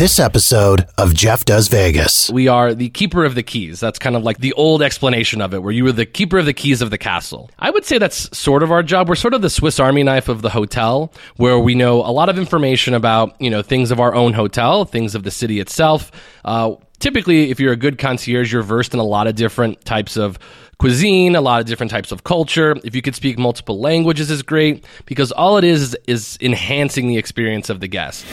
this episode of Jeff Does Vegas. We are the keeper of the keys. That's kind of like the old explanation of it, where you were the keeper of the keys of the castle. I would say that's sort of our job. We're sort of the Swiss Army knife of the hotel, where we know a lot of information about, you know, things of our own hotel, things of the city itself. Uh, typically, if you're a good concierge, you're versed in a lot of different types of cuisine, a lot of different types of culture. If you could speak multiple languages is great because all it is is enhancing the experience of the guest.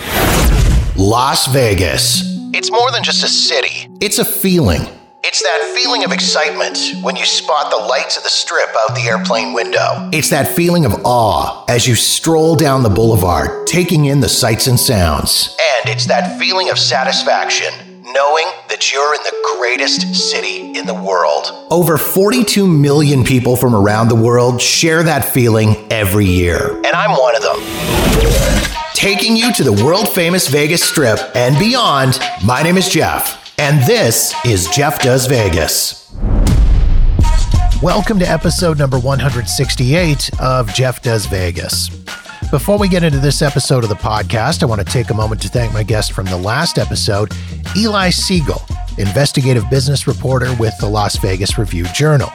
Las Vegas. It's more than just a city, it's a feeling. It's that feeling of excitement when you spot the lights of the strip out the airplane window. It's that feeling of awe as you stroll down the boulevard, taking in the sights and sounds. And it's that feeling of satisfaction knowing that you're in the greatest city in the world. Over 42 million people from around the world share that feeling every year, and I'm one of them. Taking you to the world famous Vegas Strip and beyond, my name is Jeff, and this is Jeff Does Vegas. Welcome to episode number 168 of Jeff Does Vegas. Before we get into this episode of the podcast, I want to take a moment to thank my guest from the last episode, Eli Siegel, investigative business reporter with the Las Vegas Review Journal.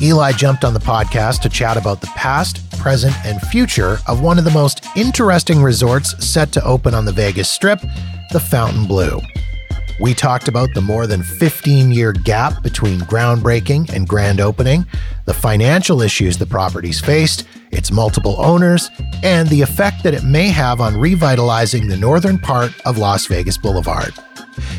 Eli jumped on the podcast to chat about the past, present, and future of one of the most interesting resorts set to open on the Vegas Strip, the Fontainebleau. We talked about the more than 15 year gap between groundbreaking and grand opening, the financial issues the properties faced, its multiple owners, and the effect that it may have on revitalizing the northern part of Las Vegas Boulevard.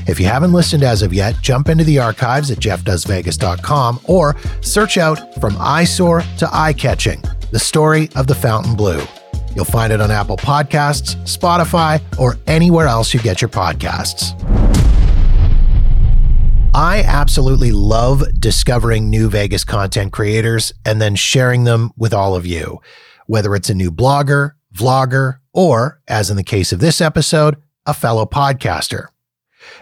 If you haven't listened as of yet, jump into the archives at jeffdoesvegas.com or search out From Eyesore to Eye Catching, the story of the Fontainebleau. You'll find it on Apple Podcasts, Spotify, or anywhere else you get your podcasts. I absolutely love discovering new Vegas content creators and then sharing them with all of you, whether it's a new blogger, vlogger, or, as in the case of this episode, a fellow podcaster.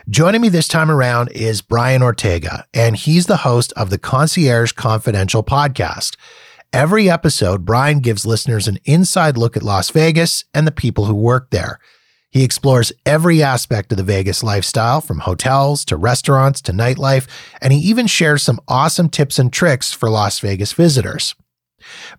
Joining me this time around is Brian Ortega, and he's the host of the Concierge Confidential podcast. Every episode, Brian gives listeners an inside look at Las Vegas and the people who work there. He explores every aspect of the Vegas lifestyle, from hotels to restaurants to nightlife, and he even shares some awesome tips and tricks for Las Vegas visitors.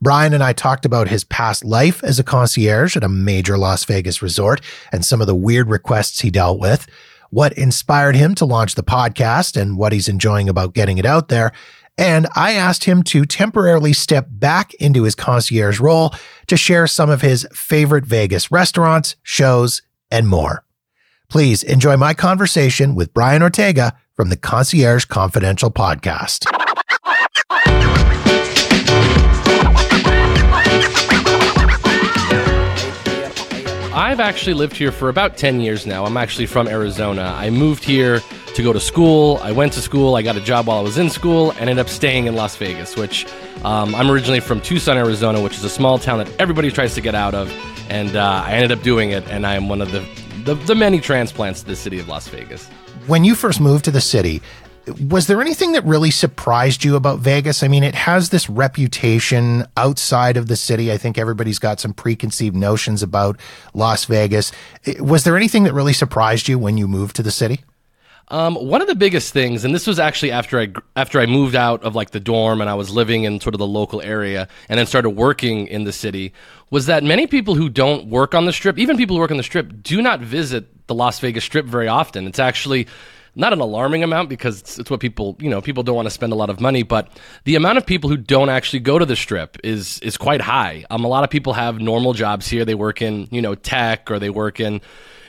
Brian and I talked about his past life as a concierge at a major Las Vegas resort and some of the weird requests he dealt with, what inspired him to launch the podcast and what he's enjoying about getting it out there. And I asked him to temporarily step back into his concierge role to share some of his favorite Vegas restaurants, shows, and more. Please enjoy my conversation with Brian Ortega from the Concierge Confidential podcast. I've actually lived here for about 10 years now. I'm actually from Arizona. I moved here to go to school. I went to school. I got a job while I was in school. And ended up staying in Las Vegas, which um, I'm originally from Tucson, Arizona, which is a small town that everybody tries to get out of and uh, I ended up doing it, and I am one of the, the, the many transplants to the city of Las Vegas. When you first moved to the city, was there anything that really surprised you about Vegas? I mean, it has this reputation outside of the city. I think everybody's got some preconceived notions about Las Vegas. Was there anything that really surprised you when you moved to the city? Um, one of the biggest things, and this was actually after I after I moved out of like the dorm and I was living in sort of the local area, and then started working in the city, was that many people who don't work on the strip, even people who work on the strip, do not visit the Las Vegas Strip very often. It's actually not an alarming amount because it's, it's, what people you know people don't want to spend a lot of money but the amount of people who don't actually go to the strip is is quite high. Um, a lot of people have normal jobs here. They work in you know tech or they work in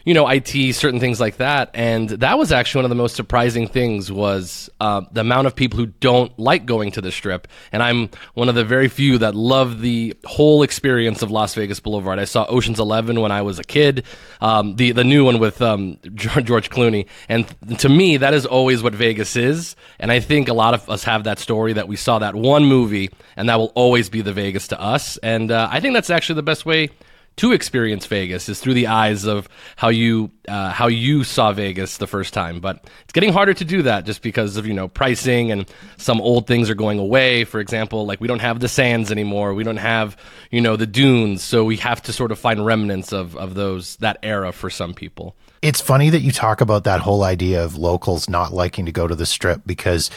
you know, IT, certain things like that. And that was actually one of the most surprising things was uh, the amount of people who don't like going to the strip. And I'm one of the very few that love the whole experience of Las Vegas Boulevard. I saw Ocean's Eleven when I was a kid, um, the the new one with um, George Clooney. And to me, that is always what Vegas is. And I think a lot of us have that story that we saw that one movie, and that will always be the Vegas to us. And uh, I think that's actually the best way to experience Vegas is through the eyes of how you uh, how you saw Vegas the first time. But it's getting harder to do that just because of you know pricing and some old things are going away. For example, like we don't have the sands anymore. We don't have you know the dunes, so we have to sort of find remnants of of those that era for some people. It's funny that you talk about that whole idea of locals not liking to go to the strip because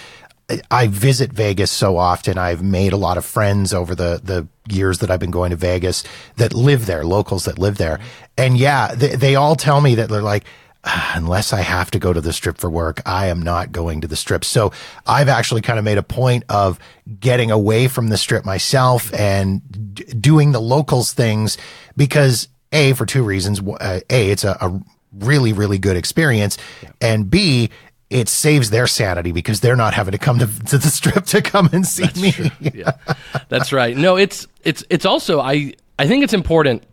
I visit Vegas so often. I've made a lot of friends over the, the years that I've been going to Vegas that live there, locals that live there. And yeah, they, they all tell me that they're like, ah, unless I have to go to the strip for work, I am not going to the strip. So I've actually kind of made a point of getting away from the strip myself and d- doing the locals things because A, for two reasons. Uh, a, it's a, a really, really good experience. And B, it saves their sanity because they're not having to come to, to the strip to come and see That's me. Yeah, that's right. No, it's it's it's also I I think it's important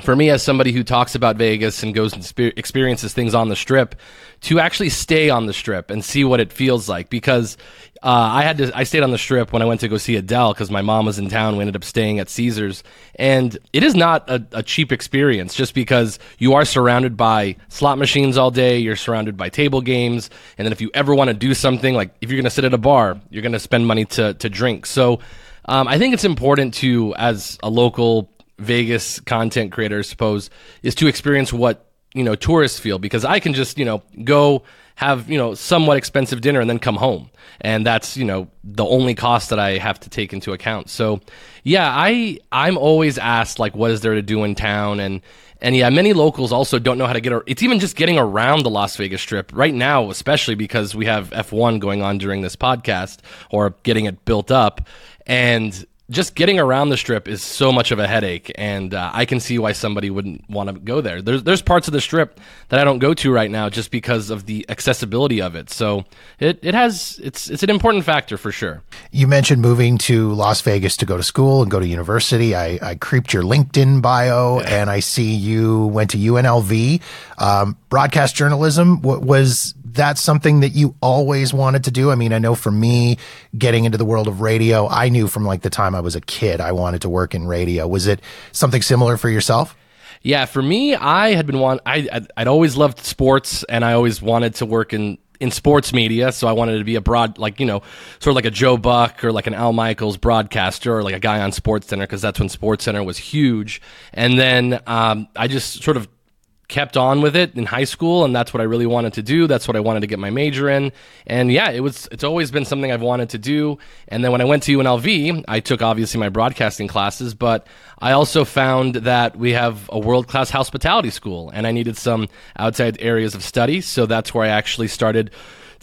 for me as somebody who talks about Vegas and goes and experiences things on the strip to actually stay on the strip and see what it feels like because uh, I had to I stayed on the strip when I went to go see Adele because my mom was in town. We ended up staying at Caesars, and it is not a, a cheap experience just because you are surrounded by slot machines all day. You're surrounded by table games, and then if you ever want to do something like if you're going to sit at a bar, you're going to spend money to to drink. So. Um, I think it's important to, as a local Vegas content creators suppose, is to experience what you know tourists feel because I can just you know go have you know somewhat expensive dinner and then come home and that's you know the only cost that I have to take into account. So yeah, I I'm always asked like what is there to do in town and and yeah, many locals also don't know how to get. It's even just getting around the Las Vegas Strip right now, especially because we have F1 going on during this podcast or getting it built up, and just getting around the strip is so much of a headache, and uh, I can see why somebody wouldn't want to go there. There's there's parts of the strip that I don't go to right now just because of the accessibility of it. So it, it has it's it's an important factor for sure. You mentioned moving to Las Vegas to go to school and go to university. I, I creeped your LinkedIn bio, yeah. and I see you went to UNLV. Um, broadcast journalism was that something that you always wanted to do? I mean, I know for me, getting into the world of radio, I knew from like the time I was a kid, I wanted to work in radio. Was it something similar for yourself? Yeah, for me, I had been one. I I'd, I'd always loved sports, and I always wanted to work in in sports media. So I wanted to be a broad, like, you know, sort of like a Joe Buck or like an Al Michaels broadcaster or like a guy on Sports Center because that's when Sports Center was huge. And then um, I just sort of kept on with it in high school and that's what I really wanted to do. That's what I wanted to get my major in. And yeah, it was it's always been something I've wanted to do. And then when I went to UNLV, I took obviously my broadcasting classes, but I also found that we have a world-class hospitality school and I needed some outside areas of study, so that's where I actually started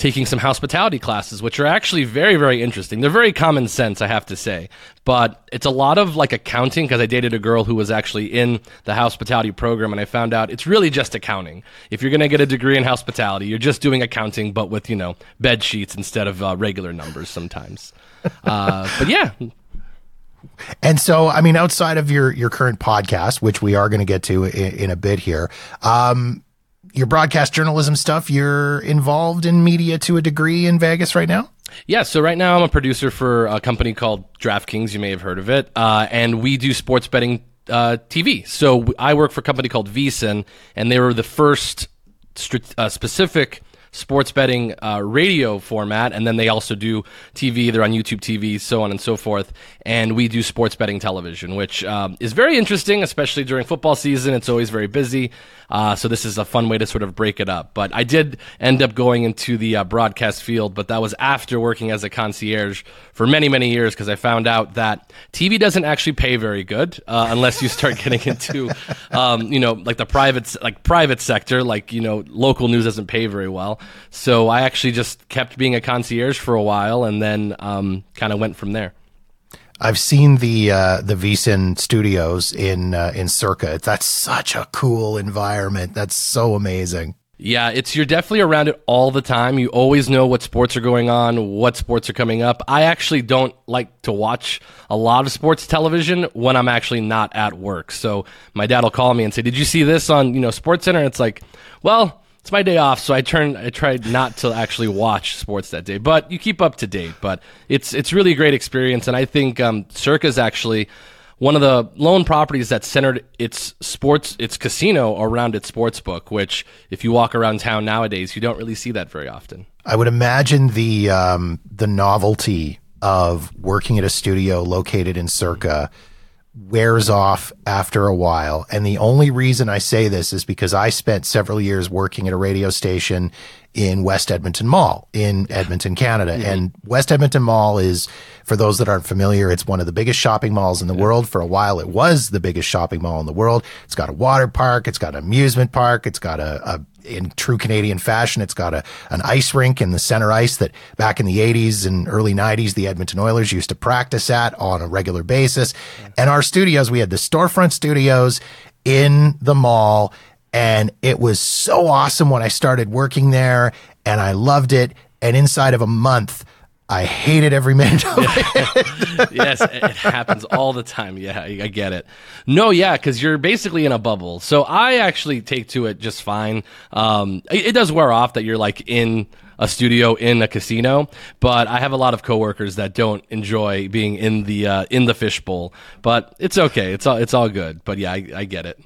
taking some hospitality classes, which are actually very, very interesting. They're very common sense, I have to say, but it's a lot of like accounting because I dated a girl who was actually in the hospitality program and I found out it's really just accounting. If you're going to get a degree in hospitality, you're just doing accounting, but with, you know, bed sheets instead of uh, regular numbers sometimes. Uh, but yeah, and so, I mean, outside of your your current podcast, which we are going to get to in, in, a bit here, um, your broadcast journalism stuff, you're involved in media to a degree in Vegas right now? Yeah, so right now I'm a producer for a company called DraftKings. You may have heard of it. Uh, and we do sports betting uh, TV. So I work for a company called VSiN, and they were the first uh, specific sports betting uh, radio format, and then they also do TV. They're on YouTube TV, so on and so forth. And we do sports betting television, which um, is very interesting, especially during football season. It's always very busy. Uh, so this is a fun way to sort of break it up. But I did end up going into the uh, broadcast field, but that was after working as a concierge for many, many years because I found out that TV doesn't actually pay very good uh, unless you start getting into, um, you know, like the private, like private sector, like you know, local news doesn't pay very well. So I actually just kept being a concierge for a while, and then um, kind of went from there. I've seen the uh, the VSiN studios in uh, in Circa. That's such a cool environment. That's so amazing. Yeah, it's you're definitely around it all the time. You always know what sports are going on, what sports are coming up. I actually don't like to watch a lot of sports television when I'm actually not at work. So my dad will call me and say, "Did you see this on you know Sports Center?" And it's like, well it's my day off, so I turn I tried not to actually watch sports that day, but you keep up to date. But it's it's really a great experience, and I think um, is actually one of the lone properties that centered its sports, its casino around its sports book. Which, if you walk around town nowadays, you don't really see that very often. I would imagine the um, the novelty of working at a studio located in Circa wears off after a while. And the only reason I say this is because I spent several years working at a radio station in West Edmonton Mall in Edmonton, Canada. Mm-hmm. And West Edmonton Mall is, for those that aren't familiar, it's one of the biggest shopping malls in the yeah. world. For a while, it was the biggest shopping mall in the world. It's got a water park. It's got an amusement park. It's got a, a in true Canadian fashion, it's got a an ice rink in the center ice that back in the 80s and early 90s, the Edmonton Oilers used to practice at on a regular basis. And our studios, we had the storefront studios in the mall and it was so awesome when I started working there and I loved it. And inside of a month, I hated every minute of it. yes, it happens all the time. Yeah, I get it. No, yeah, because you're basically in a bubble. So I actually take to it just fine. Um, it, it, does wear off that you're like in a studio in a casino, but I have a lot of coworkers that don't enjoy being in the uh, in the fishbowl. But it's okay. It's all it's all good. But yeah, I, I get it.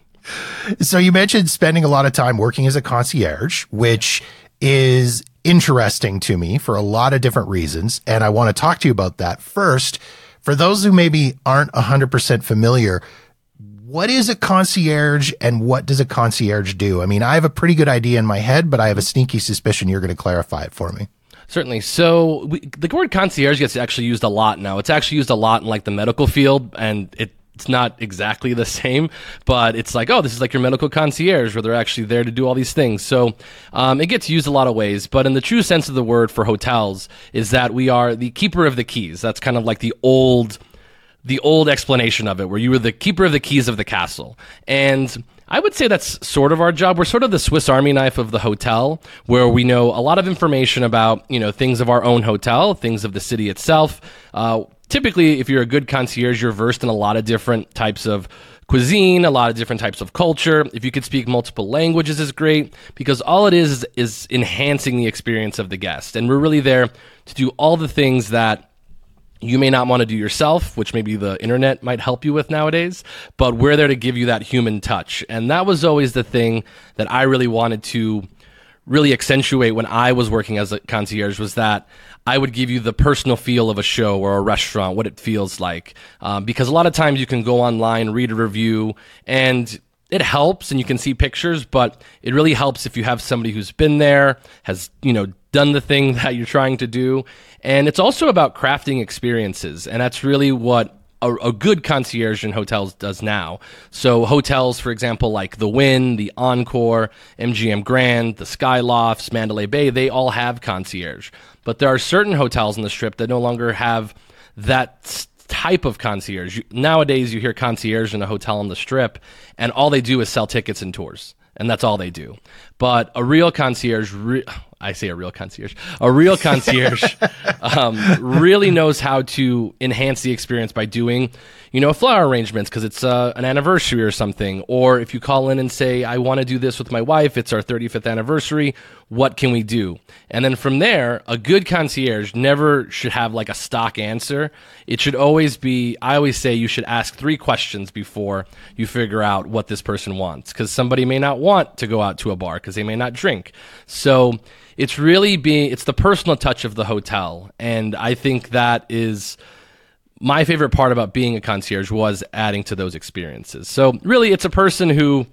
So you mentioned spending a lot of time working as a concierge, which is interesting to me for a lot of different reasons. And I want to talk to you about that first. For those who maybe aren't 100% familiar, what is a concierge and what does a concierge do? I mean, I have a pretty good idea in my head, but I have a sneaky suspicion you're going to clarify it for me. Certainly. So we, the word concierge gets actually used a lot now. It's actually used a lot in like the medical field, and it it's not exactly the same, but it's like, oh, this is like your medical concierge where they're actually there to do all these things. So um, it gets used a lot of ways, but in the true sense of the word for hotels is that we are the keeper of the keys. That's kind of like the old, the old explanation of it, where you were the keeper of the keys of the castle. And I would say that's sort of our job. We're sort of the Swiss Army knife of the hotel, where we know a lot of information about you know things of our own hotel, things of the city itself. Uh, typically, if you're a good concierge, you're versed in a lot of different types of cuisine, a lot of different types of culture. If you could speak multiple languages is great because all it is, is enhancing the experience of the guest. And we're really there to do all the things that you may not want to do yourself, which maybe the internet might help you with nowadays, but we're there to give you that human touch. And that was always the thing that I really wanted to really accentuate when I was working as a concierge was that I would give you the personal feel of a show or a restaurant, what it feels like. Um, because a lot of times you can go online, read a review, and it helps and you can see pictures, but it really helps if you have somebody who's been there, has, you know, done the thing that you're trying to do. And it's also about crafting experiences. And that's really what a, a, good concierge in hotels does now. So hotels, for example, like the Wynn, the Encore, MGM Grand, the Skylofts, Mandalay Bay, they all have concierge. But there are certain hotels in the Strip that no longer have that type of concierge. Nowadays, you hear concierge in a hotel on the Strip, and all they do is sell tickets and tours and that's all they do. But a real concierge, re- I say a real concierge, a real concierge um, really knows how to enhance the experience by doing, you know, flower arrangements because it's uh, an anniversary or something. Or if you call in and say, I want to do this with my wife, it's our 35th anniversary, what can we do? And then from there, a good concierge never should have like a stock answer. It should always be, I always say you should ask three questions before you figure out what this person wants because somebody may not want to go out to a bar because they may not drink. So, it's really being it's the personal touch of the hotel. And i think that is my favorite part about being a concierge was adding to those experiences. So really it's a person who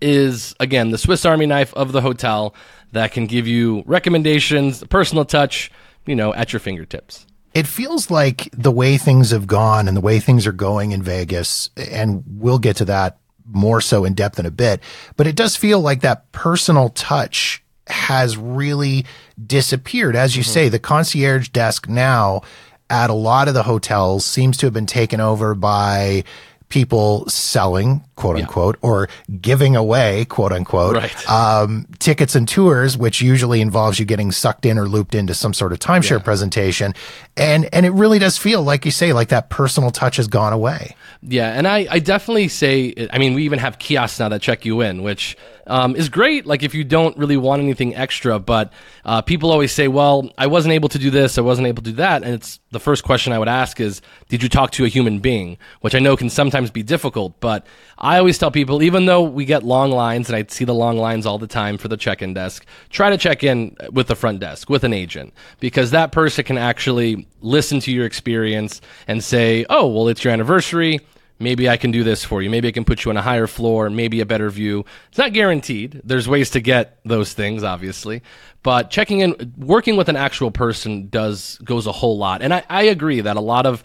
is again the swiss army knife of the hotel that can give you recommendations personal touch you know at your fingertips. It feels like the way things have gone and the way things are going in Vegas, and we'll get to that more so in depth in a bit, but it does feel like that personal touch has really disappeared. As you mm-hmm. say, the concierge desk now at a lot of the hotels seems to have been taken over by people selling, quote unquote, yeah. or giving away, quote unquote, right. um, tickets and tours, which usually involves you getting sucked in or looped into some sort of timeshare yeah. presentation. And, and it really does feel, like you say, like that personal touch has gone away. Yeah. And I, I definitely say, I mean, we even have kiosks now that check you in, which um, is great. Like if you don't really want anything extra, but uh, people always say, "Well, I wasn't able to do this, I wasn't able to do that," and it's the first question I would ask is, "Did you talk to a human being?" Which I know can sometimes be difficult, but I always tell people, even though we get long lines, and I see the long lines all the time for the check-in desk, try to check in with the front desk with an agent because that person can actually listen to your experience and say, "Oh, well, it's your anniversary." Maybe I can do this for you. Maybe I can put you on a higher floor, maybe a better view. It's not guaranteed. There's ways to get those things, obviously. But checking in, working with an actual person does, goes a whole lot. And I, I agree that a lot of,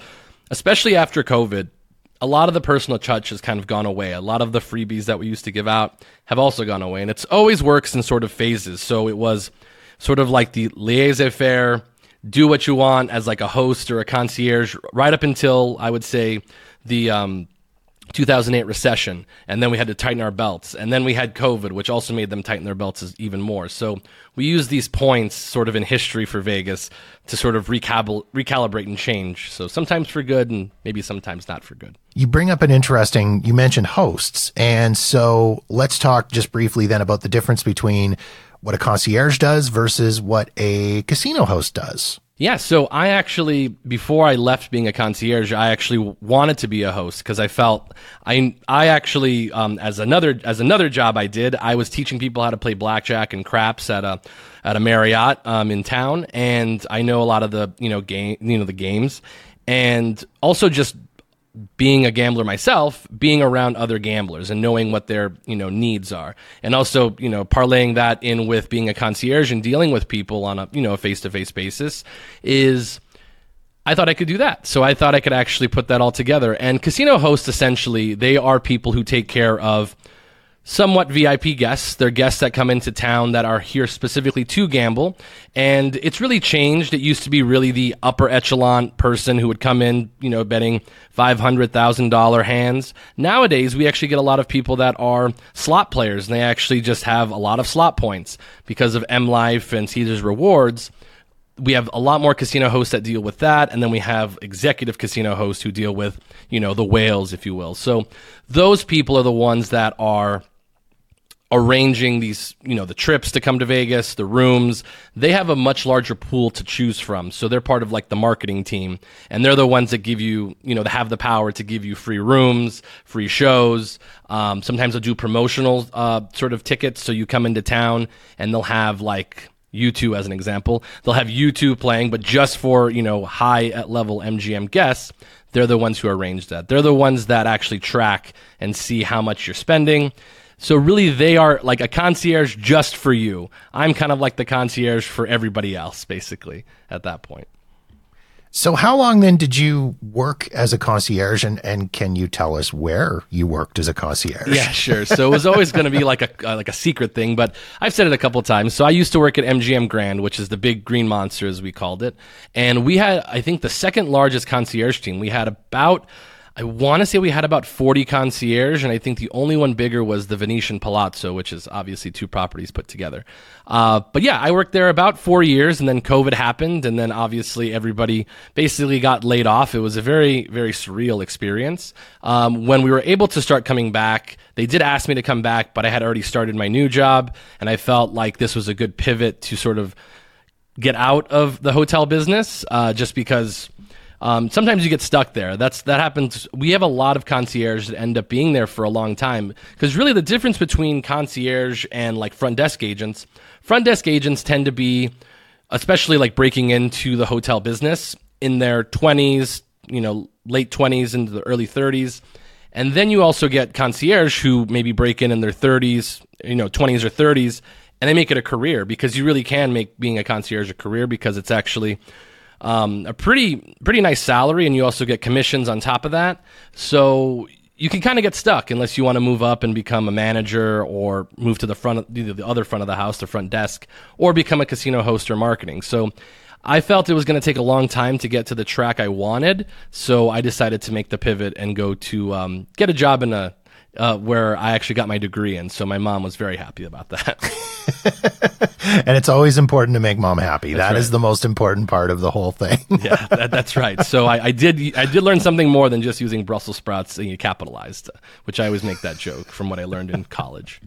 especially after COVID, a lot of the personal touch has kind of gone away. A lot of the freebies that we used to give out have also gone away. And it's always works in sort of phases. So it was sort of like the laissez faire, do what you want as like a host or a concierge, right up until I would say the um, 2008 recession, and then we had to tighten our belts, and then we had COVID, which also made them tighten their belts even more. So we use these points sort of in history for Vegas to sort of recabl- recalibrate and change. So sometimes for good, and maybe sometimes not for good. You bring up an interesting. You mentioned hosts, and so let's talk just briefly then about the difference between what a concierge does versus what a casino host does. Yeah, so I actually before I left being a concierge, I actually wanted to be a host because I felt I I actually um, as another as another job I did, I was teaching people how to play blackjack and craps at a at a Marriott um, in town, and I know a lot of the you know game you know the games, and also just being a gambler myself, being around other gamblers and knowing what their you know needs are, and also you know parlaying that in with being a concierge and dealing with people on a you know face to face basis is. I thought I could do that. So I thought I could actually put that all together. And casino hosts essentially, they are people who take care of somewhat VIP guests. They're guests that come into town that are here specifically to gamble. And it's really changed. It used to be really the upper echelon person who would come in, you know, betting $500,000 hands. Nowadays, we actually get a lot of people that are slot players and they actually just have a lot of slot points because of M Life and Caesars Rewards we have a lot more casino hosts that deal with that and then we have executive casino hosts who deal with you know the whales if you will so those people are the ones that are arranging these, you know, the trips to come to Vegas, the rooms, they have a much larger pool to choose from. So they're part of like the marketing team and they're the ones that give you, you know, they have the power to give you free rooms, free shows. Um, sometimes they'll do promotional, uh, sort of tickets. So you come into town and they'll have like, U2 as an example. They'll have U2 playing, but just for, you know, high level MGM guests, they're the ones who arrange that. They're the ones that actually track and see how much you're spending. So really, they are like a concierge just for you. I'm kind of like the concierge for everybody else, basically, at that point. So how long then did you work as a concierge and, and can you tell us where you worked as a concierge? Yeah, sure. So it was always going to be like a uh, like a secret thing, but I've said it a couple of times. So I used to work at MGM Grand, which is the big green monster as we called it. And we had I think the second largest concierge team. We had about I want to say we had about 40 concierge, and I think the only one bigger was the Venetian Palazzo, which is obviously two properties put together. Uh, but yeah, I worked there about four years, and then COVID happened, and then obviously everybody basically got laid off. It was a very, very surreal experience. Um, when we were able to start coming back, they did ask me to come back, but I had already started my new job, and I felt like this was a good pivot to sort of get out of the hotel business, uh, just because um, sometimes you get stuck there. That's that happens. We have a lot of concierge that end up being there for a long time because really the difference between concierge and like front desk agents, front desk agents tend to be, especially like breaking into the hotel business in their twenties, you know, late twenties into the early thirties. And then you also get concierge who maybe break in in their 30s, you know, 20s or 30s, and they make it a career because you really can make being a concierge a career because it's actually um, a pretty pretty nice salary, and you also get commissions on top of that. So you can kind of get stuck unless you want to move up and become a manager or move to the front of the other front of the house, the front desk, or become a casino host or marketing. So I felt it was going to take a long time to get to the track I wanted, so I decided to make the pivot and go to um, get a job in a uh, where I actually got my degree in. So my mom was very happy about that. and it's always important to make mom happy. That's that right. is the most important part of the whole thing. yeah, that, that's right. So I, I, did I did learn something more than just using Brussels sprouts and you capitalized, which I always make that joke from what I learned in college.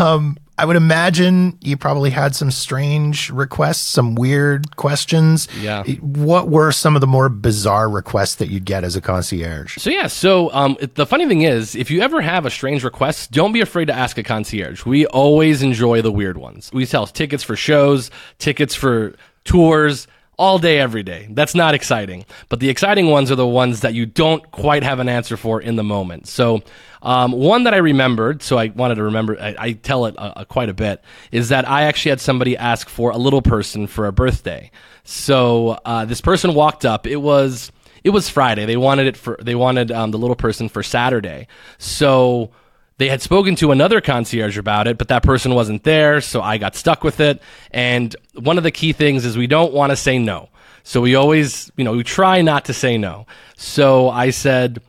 Um, I would imagine you probably had some strange requests, some weird questions. Yeah. What were some of the more bizarre requests that you'd get as a concierge? So yeah, so um, the funny thing is, if you ever have a strange request, don't be afraid to ask a concierge. We always enjoy the weird ones. We sell tickets for shows, tickets for tours, all day, every day. That's not exciting, but the exciting ones are the ones that you don't quite have an answer for in the moment. So um, one that I remembered, so I wanted to remember, I, I tell it uh, uh, quite a bit, is that I actually had somebody ask for a little person for a birthday. So uh, this person walked up. It was it was Friday. They wanted it for they wanted um, the little person for Saturday. So they had spoken to another concierge about it, but that person wasn't there, so I got stuck with it. And one of the key things is we don't want to say no. So we always, you know, we try not to say no. So I said,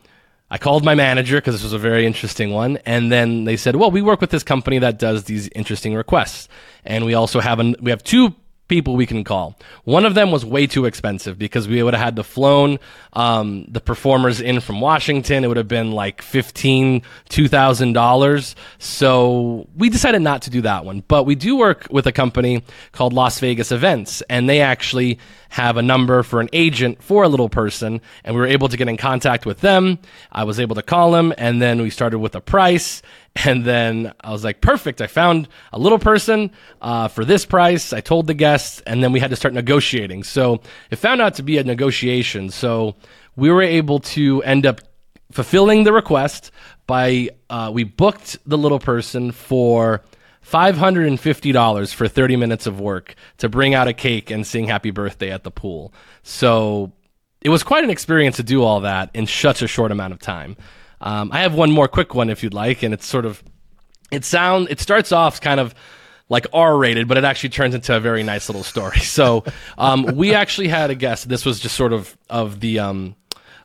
I called my manager because this was a very interesting one, and then they said, "Well, we work with this company that does these interesting requests, and we also have an we have two people we can call. One of them was way too expensive because we would have had to flown um, the performers in from Washington. It would have been like fifteen, two thousand dollars. So we decided not to do that one. But we do work with a company called Las Vegas Events, and they actually have a number for an agent for a little person, and we were able to get in contact with them. I was able to call them, and then we started with a price. And then I was like, perfect. I found a little person uh, for this price. I told the guests, and then we had to start negotiating. So it found out to be a negotiation. So we were able to end up fulfilling the request by uh, we booked the little person for $550 for 30 minutes of work to bring out a cake and sing happy birthday at the pool. So it was quite an experience to do all that in such a short amount of time. Um, I have one more quick one if you'd like, and it's sort of it sound it starts off kind of like R rated, but it actually turns into a very nice little story. So um, we actually had a guest. This was just sort of of the um,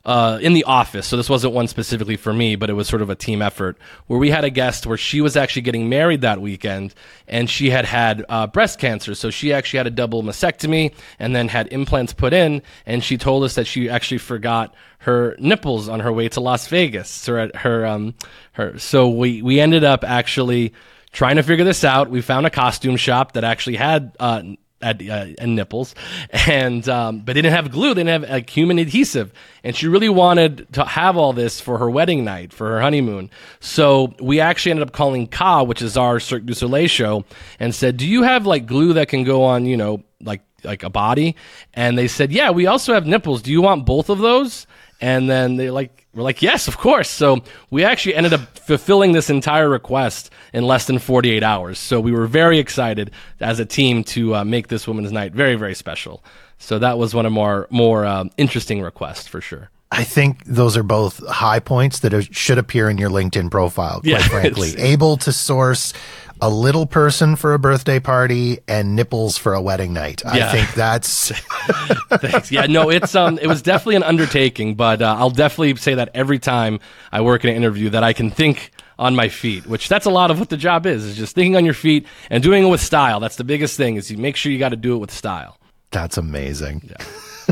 uh, in the office. So this wasn't one specifically for me, but it was sort of a team effort where we had a guest where she was actually getting married that weekend and she had had uh, breast cancer. So she actually had a double mastectomy and then had implants put in. And she told us that she actually forgot her nipples on her way to Las Vegas her, um, her. So we, we ended up actually trying to figure this out. We found a costume shop that actually had, uh, uh, and nipples, and um, but they didn't have glue. They didn't have like human adhesive, and she really wanted to have all this for her wedding night, for her honeymoon. So we actually ended up calling Ka, which is our Cirque du Soleil show, and said, "Do you have like glue that can go on, you know, like like a body?" And they said, "Yeah, we also have nipples. Do you want both of those?" And then they like we're like, yes, of course. So we actually ended up fulfilling this entire request in less than 48 hours. So we were very excited as a team to uh, make this women's night very, very special. So that was one of more more um, interesting requests for sure. I think those are both high points that are, should appear in your LinkedIn profile, quite Yeah, frankly. Able to source a little person for a birthday party and nipples for a wedding night. I think that's Thanks. Yeah, no, it's um, it was definitely an undertaking, but uh, I'll definitely say that every time I work in an interview that I can think on my feet, which that's a lot of what the job is, is just thinking on your feet and doing it with style. That's the biggest thing is you make sure you got to do it with style. That's amazing.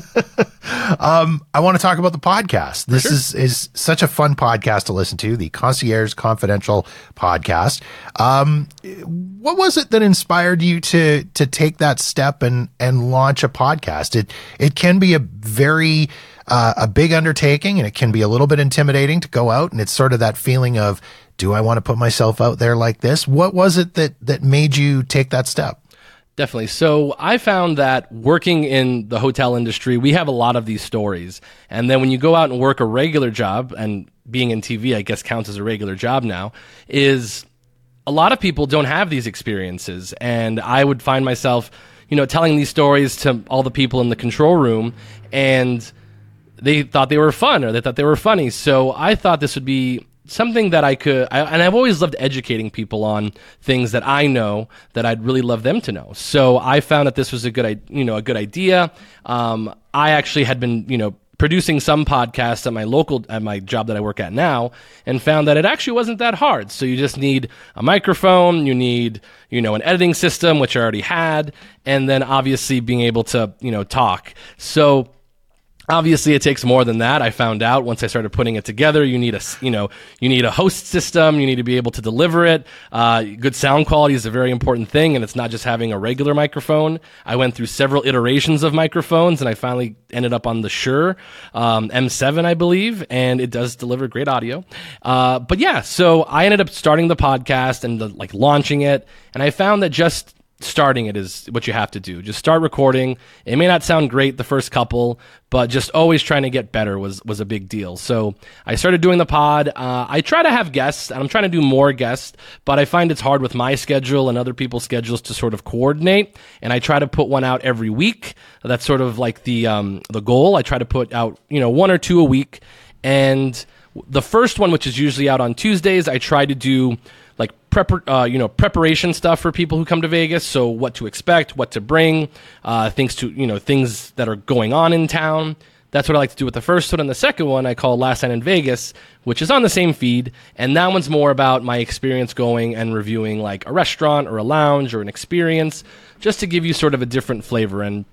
um, I want to talk about the podcast. This is is such a fun podcast to listen to, the Concierge Confidential podcast. Um, what was it that inspired you to to take that step and and launch a podcast? It it can be a very uh, a big undertaking, and it can be a little bit intimidating to go out, and it's sort of that feeling of, do I want to put myself out there like this? What was it that that made you take that step? Definitely. So I found that working in the hotel industry, we have a lot of these stories. And then when you go out and work a regular job, and being in TV, I guess counts as a regular job now, is a lot of people don't have these experiences. And I would find myself, you know, telling these stories to all the people in the control room, and they thought they were fun or they thought they were funny. So I thought this would be something that I could, I, and I've always loved educating people on things that I know that I'd really love them to know. So I found that this was a good, you know, a good idea. Um, I actually had been, you know, producing some podcasts at my local at my job that I work at now and found that it actually wasn't that hard. So you just need a microphone, you need, you know, an editing system which I already had, and then obviously being able to, you know, talk. So Obviously, it takes more than that. I found out once I started putting it together. You need a, you know, you need a host system. You need to be able to deliver it. Uh, good sound quality is a very important thing, and it's not just having a regular microphone. I went through several iterations of microphones, and I finally ended up on the Shure um, M7, I believe, and it does deliver great audio. Uh, but yeah, so I ended up starting the podcast and the, like launching it, and I found that just starting it is what you have to do. Just start recording. It may not sound great the first couple, but just always trying to get better was was a big deal. So I started doing the pod. Uh, I try to have guests, and I'm trying to do more guests, but I find it's hard with my schedule and other people's schedules to sort of coordinate. And I try to put one out every week. That's sort of like the um, the goal. I try to put out you know one or two a week, and the first one, which is usually out on Tuesdays, I try to do prep, uh, you know, preparation stuff for people who come to Vegas. So what to expect, what to bring, uh, things to, you know, things that are going on in town. That's what I like to do with the first one. And the second one I call Last Night in Vegas, which is on the same feed. And that one's more about my experience going and reviewing like a restaurant or a lounge or an experience, just to give you sort of a different flavor. And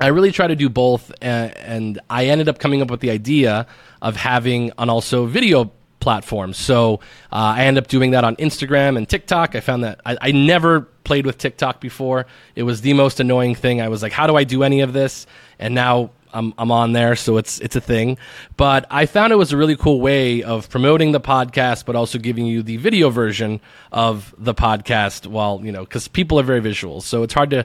I really try to do both. And I ended up coming up with the idea of having an also video platforms. So uh, I end up doing that on Instagram and TikTok. I found that I, I, never played with TikTok before. It was the most annoying thing. I was like, how do I do any of this? And now I'm, I'm on there, so it's it's a thing. But I found it was a really cool way of promoting the podcast, but also giving you the video version of the podcast. While you know, because people are very visual, so it's hard to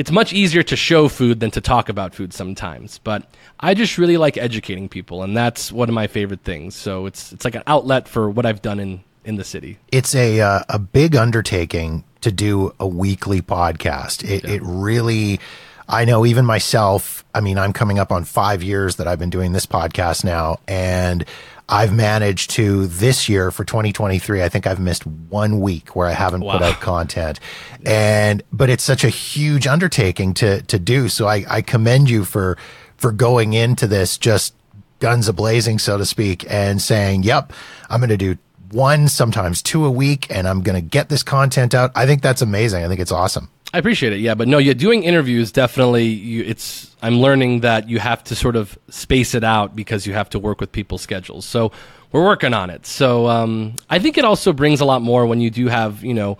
it's much easier to show food than to talk about food sometimes. But I just really like educating people, and that's one of my favorite things. So it's it's like an outlet for what I've done in in the city. It's a uh, a big undertaking to do a weekly podcast. It yeah. it really. I know even myself, I mean, I'm coming up on five years that I've been doing this podcast now, and I've managed to this year for 2023. I think I've missed one week where I haven't wow. put out content, and but it's such a huge undertaking to to do. So I, I commend you for for going into this just guns a blazing, so to speak, and saying, "Yep, I'm going to do one, sometimes two a week, and I'm going to get this content out." I think that's amazing. I think it's awesome. I appreciate it. Yeah, but no, yeah, doing interviews definitely. You, it's I'm learning that you have to sort of space it out because you have to work with people's schedules. So we're working on it. So um, I think it also brings a lot more when you do have you know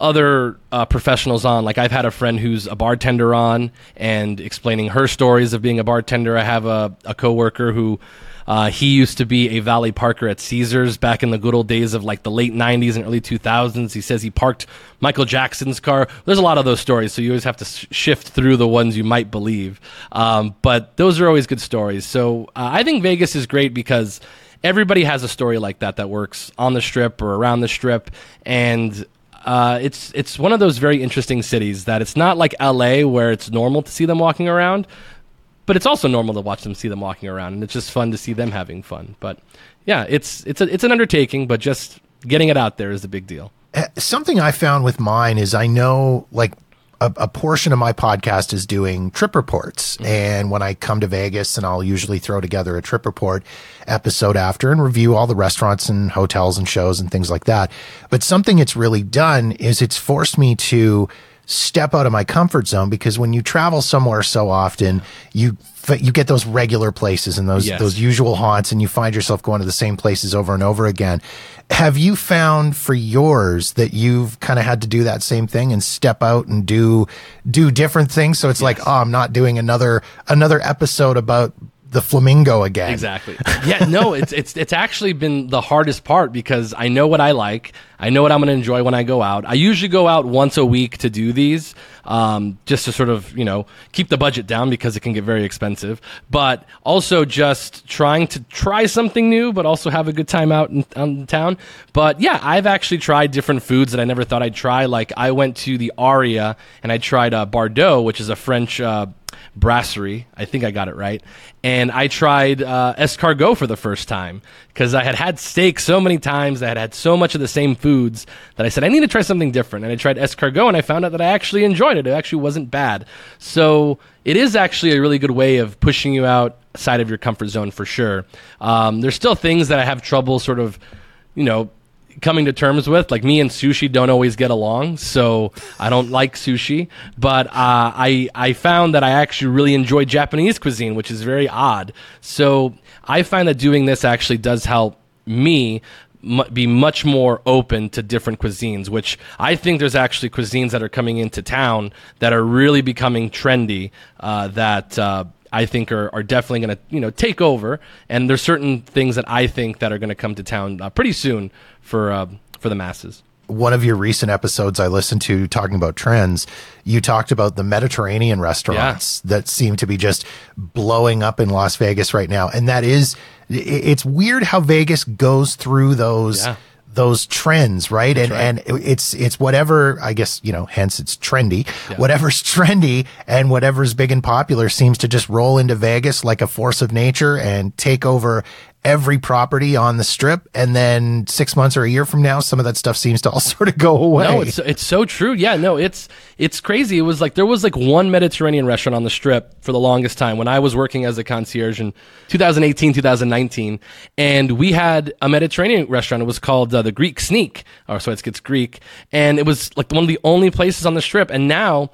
other uh, professionals on. Like I've had a friend who's a bartender on and explaining her stories of being a bartender. I have a, a coworker who uh, he used to be a Valley Parker at Caesars back in the good old days of like the late 90s and early 2000s. He says he parked Michael Jackson's car. There's a lot of those stories, so you always have to sh- shift through the ones you might believe. Um, but those are always good stories. So uh, I think Vegas is great because everybody has a story like that that works on the strip or around the strip. And uh, it's it's one of those very interesting cities that it's not like LA where it's normal to see them walking around, but it's also normal to watch them see them walking around, and it's just fun to see them having fun. But yeah, it's it's a, it's an undertaking, but just getting it out there is a big deal. Uh, something I found with mine is I know like a, a, portion of my podcast is doing trip reports. Mm-hmm. And when I come to Vegas, and I'll usually throw together a trip report episode after and review all the restaurants and hotels and shows and things like that. But something it's really done is it's forced me to step out of my comfort zone because when you travel somewhere so often, you you get those regular places and those yes. those usual haunts, and you find yourself going to the same places over and over again. Have you found for yours that you've kind of had to do that same thing and step out and do do different things? So it's yes. like, oh, I'm not doing another another episode about the flamingo again. Exactly. Yeah, no, it's it's it's actually been the hardest part because I know what I like. I know what I'm going to enjoy when I go out. I usually go out once a week to do these, um, just to sort of you know keep the budget down because it can get very expensive. But also just trying to try something new, but also have a good time out in, in town. But yeah, I've actually tried different foods that I never thought I'd try. Like I went to the Aria and I tried uh, Bardot, which is a French. Uh, brasserie. I think I got it right. And I tried uh, escargot for the first time because I had had steak so many times. I had had so much of the same foods that I said, I need to try something different. And I tried escargot and I found out that I actually enjoyed it. It actually wasn't bad. So it is actually a really good way of pushing you outside of your comfort zone for sure. Um, there's still things that I have trouble sort of, you know, coming to terms with. Like me and sushi don't always get along, so I don't like sushi. But uh, I I found that I actually really enjoy Japanese cuisine, which is very odd. So I find that doing this actually does help me be much more open to different cuisines, which I think there's actually cuisines that are coming into town that are really becoming trendy. Uh, that uh, I think are, are definitely going to you know take over. And there's certain things that I think that are going to come to town uh, pretty soon for uh, for the masses one of your recent episodes I listened to talking about trends, you talked about the Mediterranean restaurants yeah. that seem to be just blowing up in Las Vegas right now. And that is, it's weird how Vegas goes through those. Yeah those trends, right? and right. and it's it's whatever I guess you know. Hence, it's trendy. Yeah. Whatever's trendy and whatever's big and popular seems to just roll into Vegas like a force of nature and take over every property on the strip and then six months or a year from now some of that stuff seems to all sort of go away. No it's, it's so true. Yeah no it's it's crazy. It was like there was like one mediterranean restaurant on the strip for the longest time when i was working as a concierge in 2018 2019 and we had a mediterranean restaurant. It was called uh, the greek sneak or so it's, it's greek. And it was like one of the only places on the strip. And now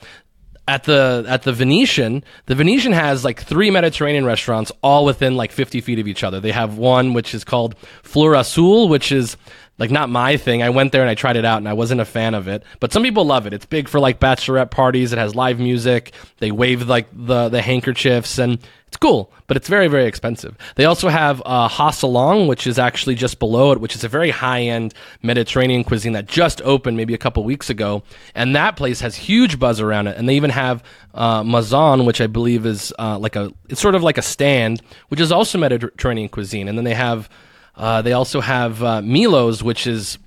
at the at the Venetian, the Venetian has like three Mediterranean restaurants, all within like 50 feet of each other. They have one which is called Fleur Azul, which is like not my thing. I went there and I tried it out and I wasn't a fan of it. But some people love it. It's big for like bachelorette parties. It has live music. They wave like the the handkerchiefs and it's cool, but it's very, very expensive. They also have uh, Hasalong, which is actually just below it, which is a very high end Mediterranean cuisine that just opened maybe a couple weeks ago. And that place has huge buzz around it. And they even have uh, Mazan, which I believe is uh, like a, it's sort of like a stand, which is also Mediterranean cuisine. And then they have, uh, they also have uh, Milos, which is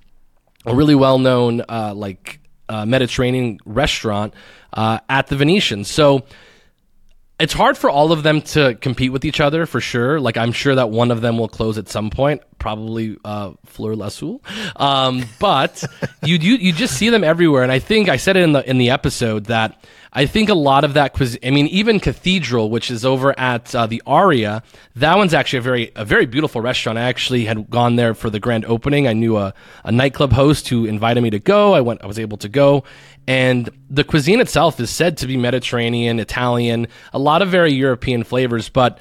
a really well known uh, like uh, Mediterranean restaurant uh, at the Venetian. So it's hard for all of them to compete with each other for sure. Like I'm sure that one of them will close at some point, probably uh, Fleur Lasoul. Um, but you, you you just see them everywhere, and I think I said it in the in the episode that I think a lot of that cuisine. I mean, even Cathedral, which is over at uh, the Aria, that one's actually a very a very beautiful restaurant. I actually had gone there for the grand opening. I knew a, a nightclub host who invited me to go. I went. I was able to go, and the cuisine itself is said to be Mediterranean, Italian, a lot of very European flavors, but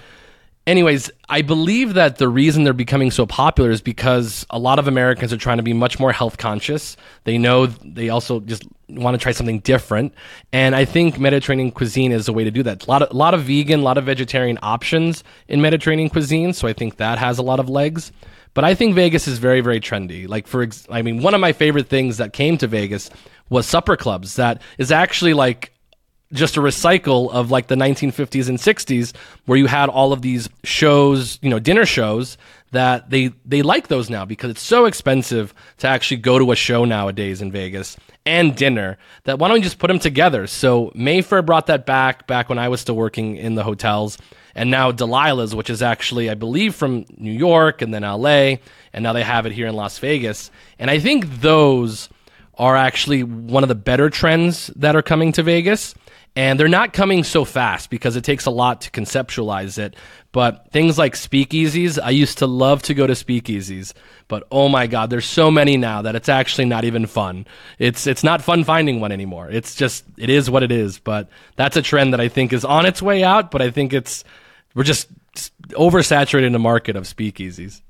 anyways, I believe that the reason they're becoming so popular is because a lot of Americans are trying to be much more health conscious. They know they also just want to try something different, and I think Mediterranean cuisine is a way to do that. A lot of a lot of vegan, a lot of vegetarian options in Mediterranean cuisine, so I think that has a lot of legs. But I think Vegas is very very trendy. Like for I mean, one of my favorite things that came to Vegas was supper clubs. That is actually like just a recycle of like the 1950s and 60s where you had all of these shows, you know, dinner shows that they they like those now because it's so expensive to actually go to a show nowadays in Vegas and dinner that why don't we just put them together? So Mayfair brought that back back when I was still working in the hotels and now Delilah's which is actually I believe from New York and then LA and now they have it here in Las Vegas. And I think those are actually one of the better trends that are coming to Vegas and they're not coming so fast because it takes a lot to conceptualize it. But things like speakeasies, I used to love to go to speakeasies, but oh my god, there's so many now that it's actually not even fun. It's it's not fun finding one anymore. It's just it is what it is. But that's a trend that I think is on its way out. But I think it's we're just oversaturated in the market of speakeasies.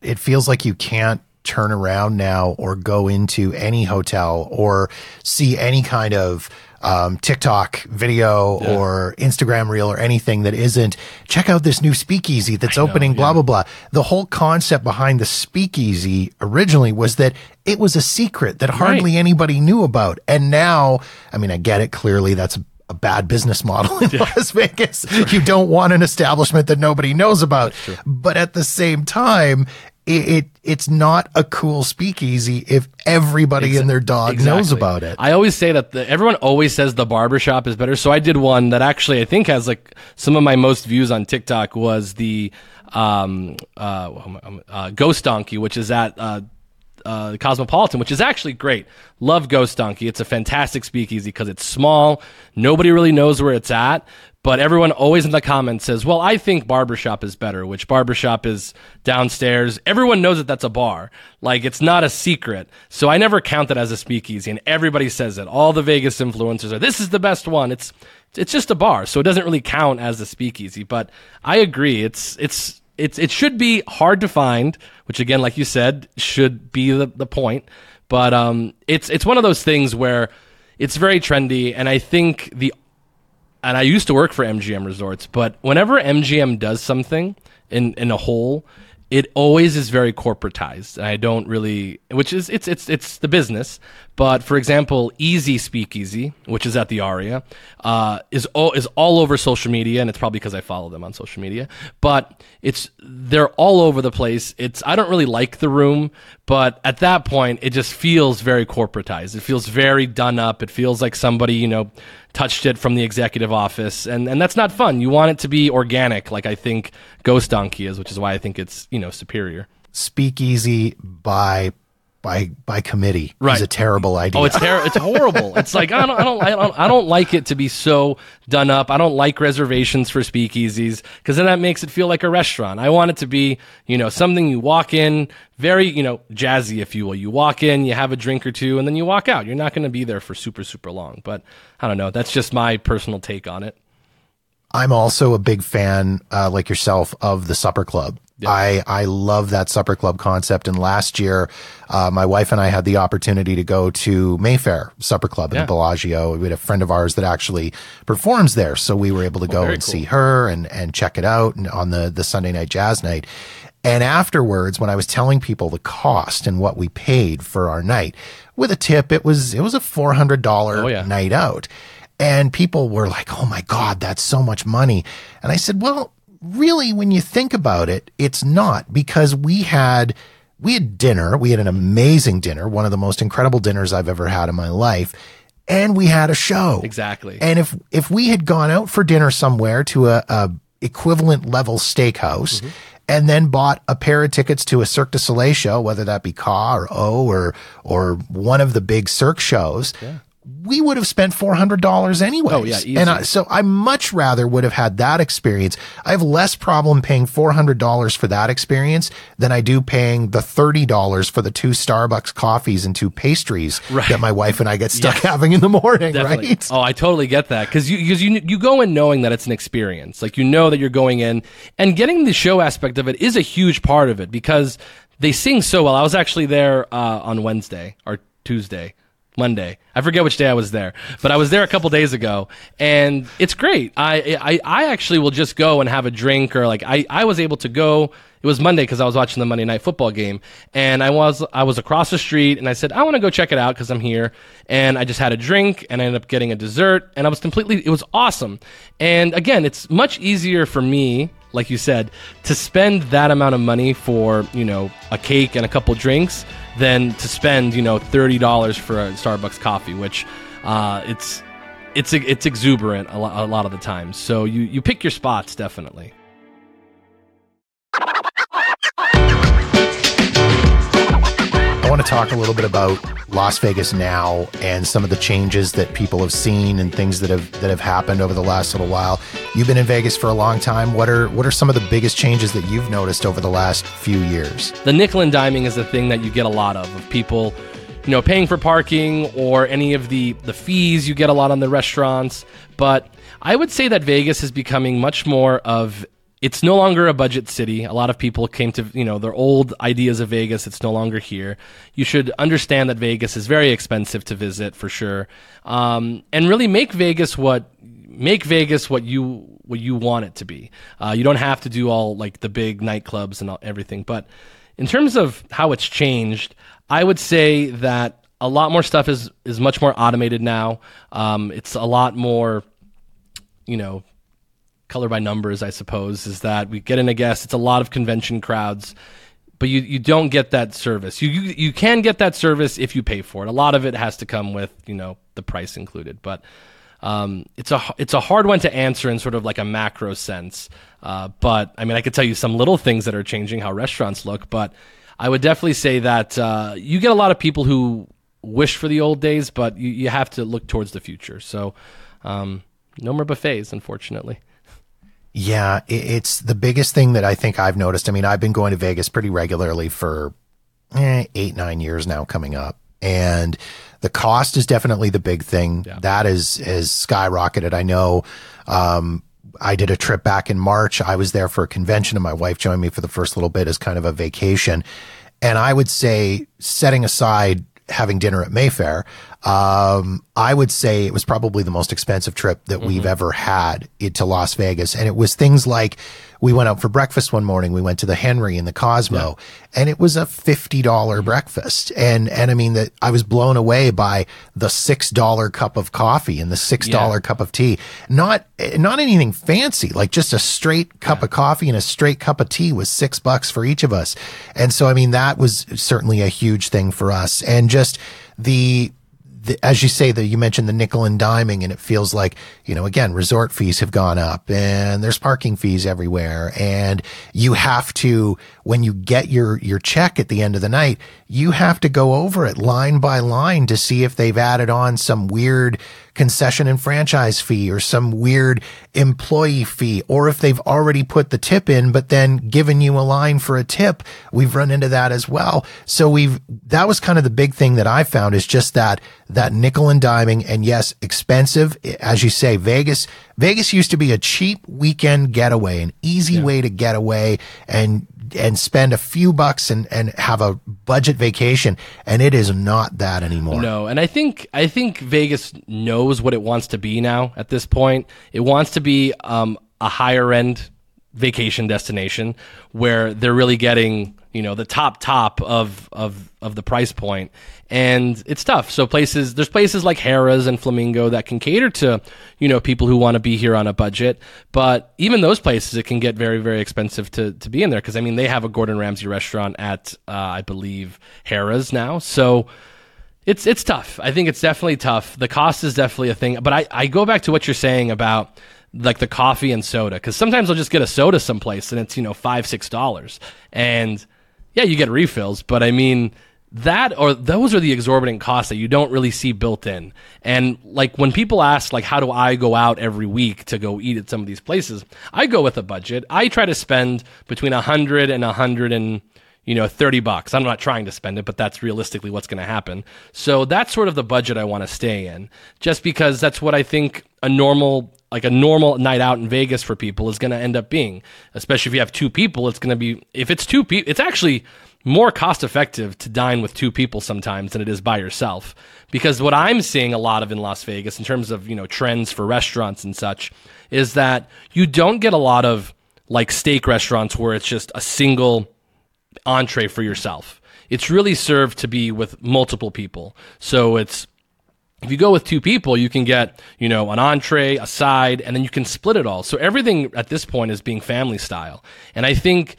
It feels like you can't turn around now or go into any hotel or see any kind of um, TikTok video yeah. or Instagram reel or anything that isn't check out this new speakeasy that's I opening, know, blah, yeah. blah, blah. The whole concept behind the speakeasy originally was that it was a secret that hardly right. anybody knew about. And now, I mean, I get it clearly. That's a a bad business model in yeah. Las Vegas. You don't want an establishment that nobody knows about. But at the same time, it, it, it's not a cool speakeasy if everybody Exa- and their dog exactly. knows about it. I always say that the, everyone always says the barbershop is better. So I did one that actually I think has like some of my most views on TikTok was the um, uh, uh, Ghost Donkey, which is at uh, uh, Cosmopolitan, which is actually great. Love Ghost Donkey. It's a fantastic speakeasy because it's small. Nobody really knows where it's at, but everyone always in the comments says, "Well, I think Barbershop is better." Which Barbershop is downstairs. Everyone knows that that's a bar. Like it's not a secret. So I never count that as a speakeasy, and everybody says it. All the Vegas influencers are, "This is the best one." It's it's just a bar, so it doesn't really count as a speakeasy. But I agree. It's it's it's it should be hard to find, which again, like you said, should be the, the point. But um, it's it's one of those things where it's very trendy, and I think the and I used to work for MGM Resorts, but whenever MGM does something in in a whole, it always is very corporatized. And I don't really, which is it's it's it's the business. But for example, Easy Speakeasy, which is at the Aria, uh, is all is all over social media, and it's probably because I follow them on social media. But it's they're all over the place. It's I don't really like the room, but at that point, it just feels very corporatized. It feels very done up. It feels like somebody you know touched it from the executive office, and and that's not fun. You want it to be organic, like I think Ghost Donkey is, which is why I think it's you know superior. Speakeasy by by by committee right. is a terrible idea. Oh, it's ter- it's horrible. it's like I don't, I don't I don't I don't like it to be so done up. I don't like reservations for speakeasies because then that makes it feel like a restaurant. I want it to be you know something you walk in very you know jazzy if you will. You walk in, you have a drink or two, and then you walk out. You're not going to be there for super super long. But I don't know. That's just my personal take on it. I'm also a big fan, uh, like yourself, of the supper club. Yeah. I, I love that supper club concept. And last year, uh, my wife and I had the opportunity to go to Mayfair Supper Club in Bellagio. We had a friend of ours that actually performs there. So we were able to oh, go and cool. see her and, and check it out and on the, the Sunday night jazz night. And afterwards, when I was telling people the cost and what we paid for our night with a tip, it was, it was a $400 oh, yeah. night out. And people were like, Oh my God, that's so much money. And I said, well, really, when you think about it, it's not because we had, we had dinner. We had an amazing dinner, one of the most incredible dinners I've ever had in my life. And we had a show. Exactly. And if, if we had gone out for dinner somewhere to a, a equivalent level steakhouse mm-hmm. and then bought a pair of tickets to a Cirque du Soleil show, whether that be Ka or O or, or one of the big Cirque shows, yeah we would have spent $400 anyway. Oh, yeah. Easy. And I, so I much rather would have had that experience. I have less problem paying $400 for that experience than I do paying the $30 for the two Starbucks coffees and two pastries right. that my wife and I get stuck yeah. having in the morning, Definitely. right? Oh, I totally get that. Cause you, cause you, you go in knowing that it's an experience. Like you know that you're going in and getting the show aspect of it is a huge part of it because they sing so well. I was actually there, uh, on Wednesday or Tuesday Monday. I forget which day I was there, but I was there a couple days ago, and it's great. I, I I actually will just go and have a drink, or like I I was able to go. It was Monday because I was watching the Monday night football game, and I was I was across the street, and I said I want to go check it out because I'm here, and I just had a drink, and I ended up getting a dessert, and I was completely. It was awesome, and again, it's much easier for me like you said, to spend that amount of money for, you know, a cake and a couple drinks than to spend you know thirty dollars for a Starbucks coffee, which uh, it's it's it's exuberant a lot, a lot of the time. So you you pick your spots definitely. Want to talk a little bit about Las Vegas now and some of the changes that people have seen and things that have that have happened over the last little while. You've been in Vegas for a long time. What are what are some of the biggest changes that you've noticed over the last few years? The nickel and diming is the thing that you get a lot of of people you know paying for parking or any of the the fees you get a lot on the restaurants but i would say that vegas is becoming much more of it's no longer a budget city. A lot of people came to, you know, their old ideas of Vegas. It's no longer here. You should understand that Vegas is very expensive to visit for sure. Um, and really make Vegas what, make Vegas what you, what you want it to be. Uh, you don't have to do all like the big nightclubs and all, everything. But in terms of how it's changed, I would say that a lot more stuff is, is much more automated now. Um, it's a lot more, you know, color by numbers, I suppose, is that we get in a guest. It's a lot of convention crowds, but you, you don't get that service. You, you you can get that service if you pay for it. A lot of it has to come with you know the price included, but um, it's a it's a hard one to answer in sort of like a macro sense. Uh, but I mean, I could tell you some little things that are changing how restaurants look, but I would definitely say that uh, you get a lot of people who wish for the old days, but you, you have to look towards the future. So, um, no more buffets, unfortunately. Yeah, it's the biggest thing that I think I've noticed. I mean, I've been going to Vegas pretty regularly for eh, eight, nine years now coming up. And the cost is definitely the big thing. Yeah. That is has skyrocketed. I know um, I did a trip back in March. I was there for a convention and my wife joined me for the first little bit as kind of a vacation. And I would say setting aside having dinner at Mayfair, um, I would say it was probably the most expensive trip that mm-hmm. we've ever had to Las Vegas. And it was things like we went out for breakfast one morning. We went to the Henry and the Cosmo yeah. and it was a $50 mm-hmm. breakfast. And, and I mean that I was blown away by the $6 cup of coffee and the $6 yeah. cup of tea. Not, not anything fancy, like just a straight cup yeah. of coffee and a straight cup of tea was six bucks for each of us. And so, I mean, that was certainly a huge thing for us. And just the, the, as you say that you mentioned the nickel and diming and it feels like, you know, again, resort fees have gone up and there's parking fees everywhere. And you have to, when you get your, your check at the end of the night, you have to go over it line by line to see if they've added on some weird concession and franchise fee or some weird employee fee, or if they've already put the tip in, but then given you a line for a tip. We've run into that as well. So we've, that was kind of the big thing that I found is just that, that nickel and diming. And yes, expensive. As you say, Vegas, Vegas used to be a cheap weekend getaway, an easy yeah. way to get away and and spend a few bucks and, and have a budget vacation. And it is not that anymore. No. And I think, I think Vegas knows what it wants to be now at this point. It wants to be, um, a higher end vacation destination where they're really getting you know the top top of of of the price point and it's tough. So places there's places like Harrah's and Flamingo that can cater to you know people who want to be here on a budget but even those places it can get very very expensive to to be in there because I mean they have a Gordon Ramsay restaurant at uh, I believe Harrah's now. So it's it's tough. I think it's definitely tough. The cost is definitely a thing but I I go back to what you're saying about like the coffee and soda because sometimes I'll just get a soda someplace and it's you know five six dollars. And yeah, you get refills, but I mean, that or those are the exorbitant costs that you don't really see built in. And like when people ask like how do I go out every week to go eat at some of these places, I go with a budget. I try to spend between a hundred and a hundred and you know 30 bucks. I'm not trying to spend it, but that's realistically what's going to happen. So that's sort of the budget I want to stay in just because that's what I think a normal like a normal night out in Vegas for people is going to end up being. Especially if you have two people, it's going to be if it's two people, it's actually more cost effective to dine with two people sometimes than it is by yourself. Because what I'm seeing a lot of in Las Vegas in terms of, you know, trends for restaurants and such is that you don't get a lot of like steak restaurants where it's just a single entree for yourself. It's really served to be with multiple people. So it's if you go with two people, you can get, you know, an entree, a side, and then you can split it all. So everything at this point is being family style. And I think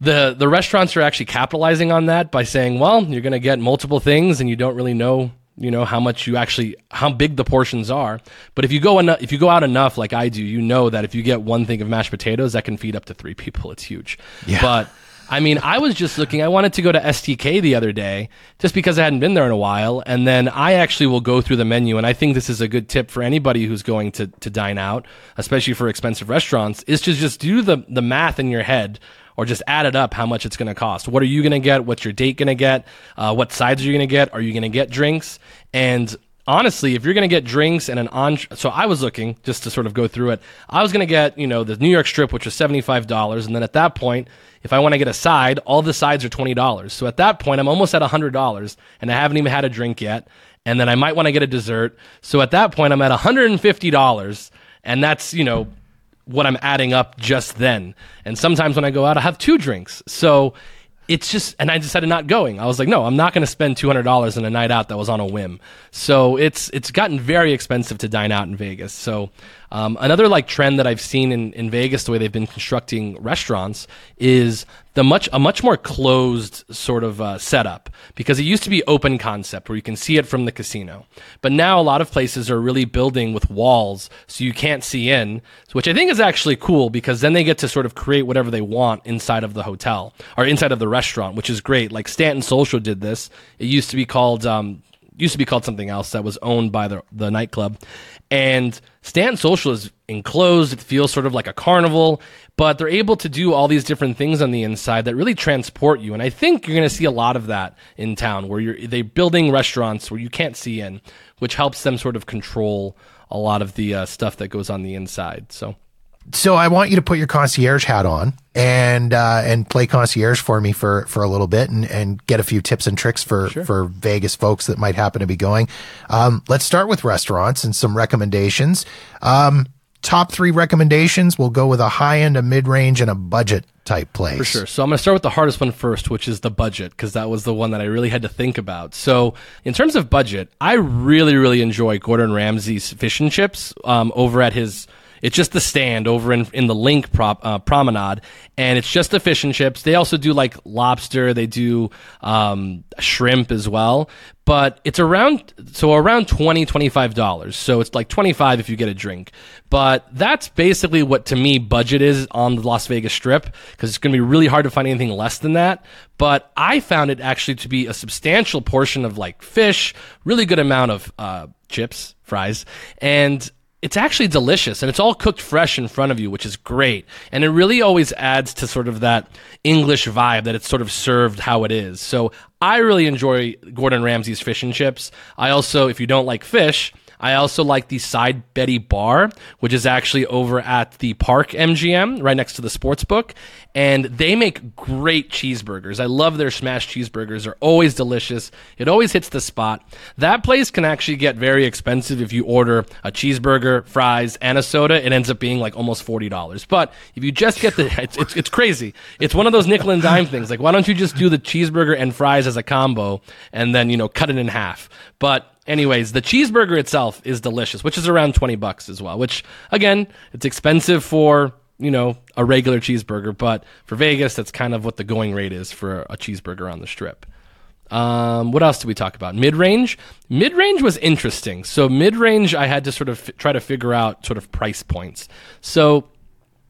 the the restaurants are actually capitalizing on that by saying, well, you're going to get multiple things and you don't really know, you know, how much you actually how big the portions are. But if you go enough if you go out enough like I do, you know that if you get one thing of mashed potatoes, that can feed up to 3 people. It's huge. Yeah. But I mean, I was just looking. I wanted to go to STK the other day just because I hadn't been there in a while. And then I actually will go through the menu. And I think this is a good tip for anybody who's going to, to dine out, especially for expensive restaurants, is to just do the, the math in your head or just add it up how much it's going to cost. What are you going to get? What's your date going to get? Uh, what sides are you going to get? Are you going to get drinks? And honestly, if you're going to get drinks and an on, so I was looking just to sort of go through it. I was going to get, you know, the New York strip, which was $75. And then at that point, if I want to get a side, all the sides are $20. So at that point, I'm almost at $100 and I haven't even had a drink yet. And then I might want to get a dessert. So at that point, I'm at $150. And that's, you know, what I'm adding up just then. And sometimes when I go out, I have two drinks. So it's just, and I decided not going. I was like, no, I'm not going to spend two hundred dollars on a night out that was on a whim. So it's it's gotten very expensive to dine out in Vegas. So um, another like trend that I've seen in in Vegas, the way they've been constructing restaurants, is the much a much more closed sort of uh, setup because it used to be open concept where you can see it from the casino, but now a lot of places are really building with walls so you can't see in, which I think is actually cool because then they get to sort of create whatever they want inside of the hotel or inside of the restaurant, which is great. Like Stanton Social did this. It used to be called um, used to be called something else that was owned by the the nightclub, and Stanton Social is enclosed. It feels sort of like a carnival, but they're able to do all these different things on the inside that really transport you. And I think you're going to see a lot of that in town, where you're they building restaurants where you can't see in, which helps them sort of control a lot of the uh, stuff that goes on the inside. So so I want you to put your concierge hat on and uh, and play concierge for me for for a little bit and and get a few tips and tricks for sure. for Vegas folks that might happen to be going. Um, let's start with restaurants and some recommendations. Um, top three recommendations. We'll go with a high end, a mid range, and a budget type place. For sure. So I'm going to start with the hardest one first, which is the budget, because that was the one that I really had to think about. So in terms of budget, I really really enjoy Gordon Ramsay's fish and chips um, over at his it's just the stand over in in the LINQ prop, uh, promenade, and it's just the fish and chips. They also do like lobster. They do um, shrimp as well, but it's around so around 20 25 dollars so it's like 25 if you get a drink but that's basically what to me budget is on the las vegas strip because it's going to be really hard to find anything less than that but i found it actually to be a substantial portion of like fish really good amount of uh, chips fries and it's actually delicious and it's all cooked fresh in front of you, which is great. And it really always adds to sort of that English vibe that it's sort of served how it is. So I really enjoy Gordon Ramsay's fish and chips. I also, if you don't like fish, I also like the Side Betty Bar, which is actually over at the Park MGM, right next to the sports book. And they make great cheeseburgers. I love their smashed cheeseburgers. They're always delicious. It always hits the spot. That place can actually get very expensive if you order a cheeseburger, fries, and a soda. It ends up being like almost $40. But if you just get the, it's, it's, it's crazy. It's one of those nickel and dime things. Like, why don't you just do the cheeseburger and fries as a combo and then, you know, cut it in half? But anyways, the cheeseburger itself is delicious, which is around 20 bucks as well, which again, it's expensive for, you know, a regular cheeseburger, but for Vegas, that's kind of what the going rate is for a cheeseburger on the strip. Um, what else did we talk about? Mid range. Mid range was interesting. So mid range, I had to sort of f- try to figure out sort of price points. So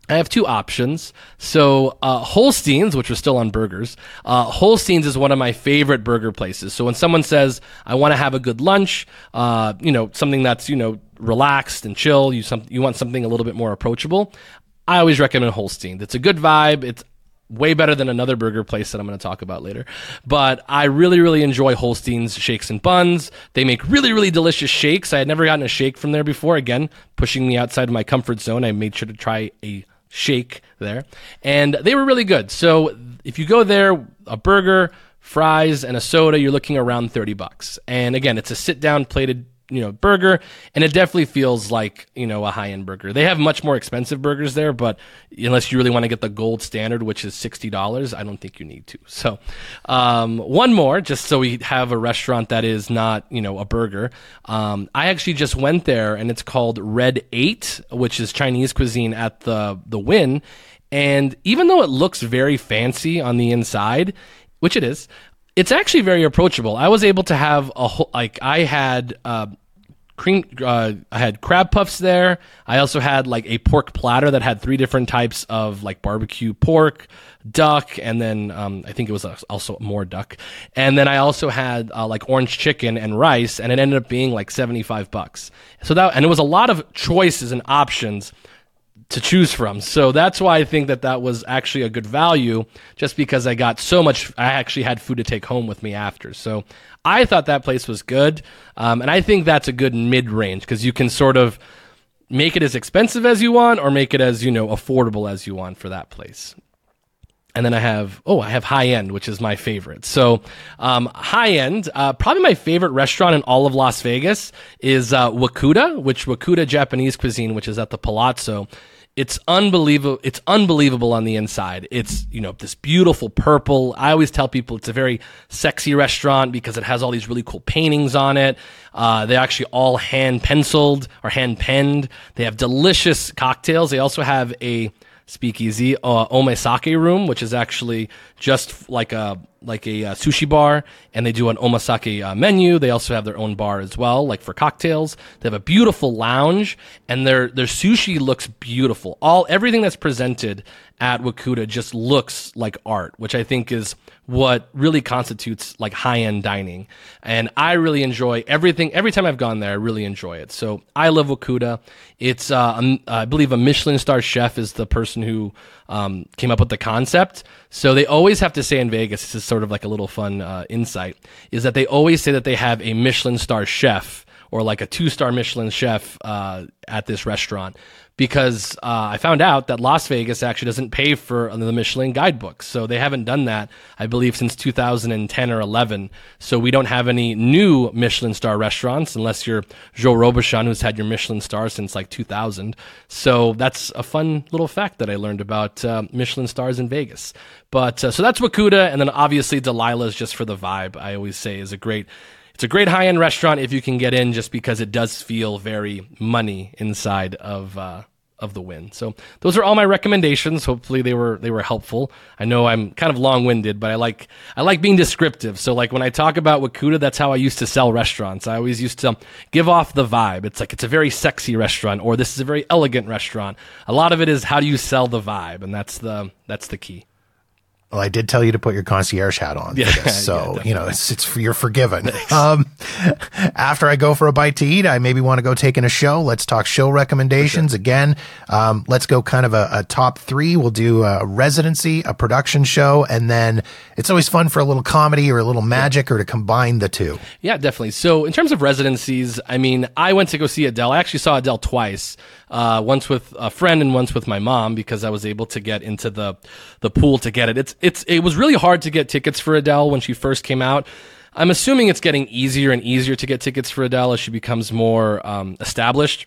I have two options. So uh, Holstein's, which was still on burgers, uh, Holstein's is one of my favorite burger places. So when someone says I want to have a good lunch, uh, you know, something that's you know relaxed and chill, you some you want something a little bit more approachable. I always recommend Holstein's. It's a good vibe. It's way better than another burger place that I'm going to talk about later. But I really, really enjoy Holstein's shakes and buns. They make really, really delicious shakes. I had never gotten a shake from there before. Again, pushing me outside of my comfort zone. I made sure to try a shake there, and they were really good. So if you go there, a burger, fries, and a soda, you're looking around thirty bucks. And again, it's a sit down plated you know burger and it definitely feels like you know a high end burger. They have much more expensive burgers there but unless you really want to get the gold standard which is $60 i don't think you need to. So um, one more just so we have a restaurant that is not you know a burger. Um, i actually just went there and it's called red 8 which is chinese cuisine at the the Wynn and even though it looks very fancy on the inside which it is it's actually very approachable. I was able to have a whole, like I had uh, cream uh, I had crab puffs there. I also had like a pork platter that had three different types of like barbecue pork, duck, and then um, I think it was also more duck. And then I also had uh, like orange chicken and rice, and it ended up being like seventy five bucks. So that and it was a lot of choices and options to choose from. So that's why I think that that was actually a good value, just because I got so much. I actually had food to take home with me after. So I thought that place was good, um, and I think that's a good mid range because you can sort of make it as expensive as you want or make it as you know affordable as you want for that place. And then I have, oh, I have high end, which is my favorite. So, um, high end, uh, probably my favorite restaurant in all of Las Vegas is uh, Wakuda, which Wakuda Japanese cuisine, which is at the Palazzo it's unbelievable it's unbelievable on the inside. It's you know this beautiful purple. I always tell people it's a very sexy restaurant because it has all these really cool paintings on it. Uh, they're actually all hand penciled or hand penned. They have delicious cocktails. They also have a speakeasy, uh, Omasake Room, which is actually just like a like a uh, sushi bar, and they do an omasake uh, menu. They also have their own bar as well, like for cocktails. They have a beautiful lounge, and their their sushi looks beautiful. All everything that's presented at Wakuda just looks like art, which I think is what really constitutes like high end dining. And I really enjoy everything. Every time I've gone there, I really enjoy it. So I love Wakuda. It's, uh, um, I believe a Michelin star chef is the person who um, came up with the concept. So they always have to say in Vegas, this is sort of like a little fun uh, insight, is that they always say that they have a Michelin star chef or like a two star Michelin chef uh, at this restaurant because uh, I found out that Las Vegas actually doesn't pay for the Michelin guidebooks. So they haven't done that, I believe, since 2010 or 11. So we don't have any new Michelin star restaurants unless you're Joe Robuchon, who's had your Michelin star since like 2000. So that's a fun little fact that I learned about uh, Michelin stars in Vegas. But uh, so that's Wakuda. And then obviously Delilah's just for the vibe, I always say is a great it's a great high end restaurant if you can get in, just because it does feel very money inside of uh, of the Wynn. So those are all my recommendations. Hopefully they were they were helpful. I know I'm kind of long winded, but I like I like being descriptive. So like when I talk about Wakuda, that's how I used to sell restaurants. I always used to give off the vibe. It's like it's a very sexy restaurant, or this is a very elegant restaurant. A lot of it is how do you sell the vibe, and that's the that's the key. Well, I did tell you to put your concierge hat on yeah, this, so yeah, you know it's it's you're forgiven. Um, after I go for a bite to eat, I maybe want to go take in a show. Let's talk show recommendations sure. again. Um, let's go kind of a, a, top three. We'll do a residency, a production show, and then it's always fun for a little comedy or a little magic yeah. or to combine the two. Yeah, definitely. So in terms of residencies, I mean, I went to go see Adele. I actually saw Adele twice uh, once with a friend and once with my mom because I was able to get into the the pool to get it. It's it's it was really hard to get tickets for Adele when she first came out. I'm assuming it's getting easier and easier to get tickets for Adele as she becomes more um, established.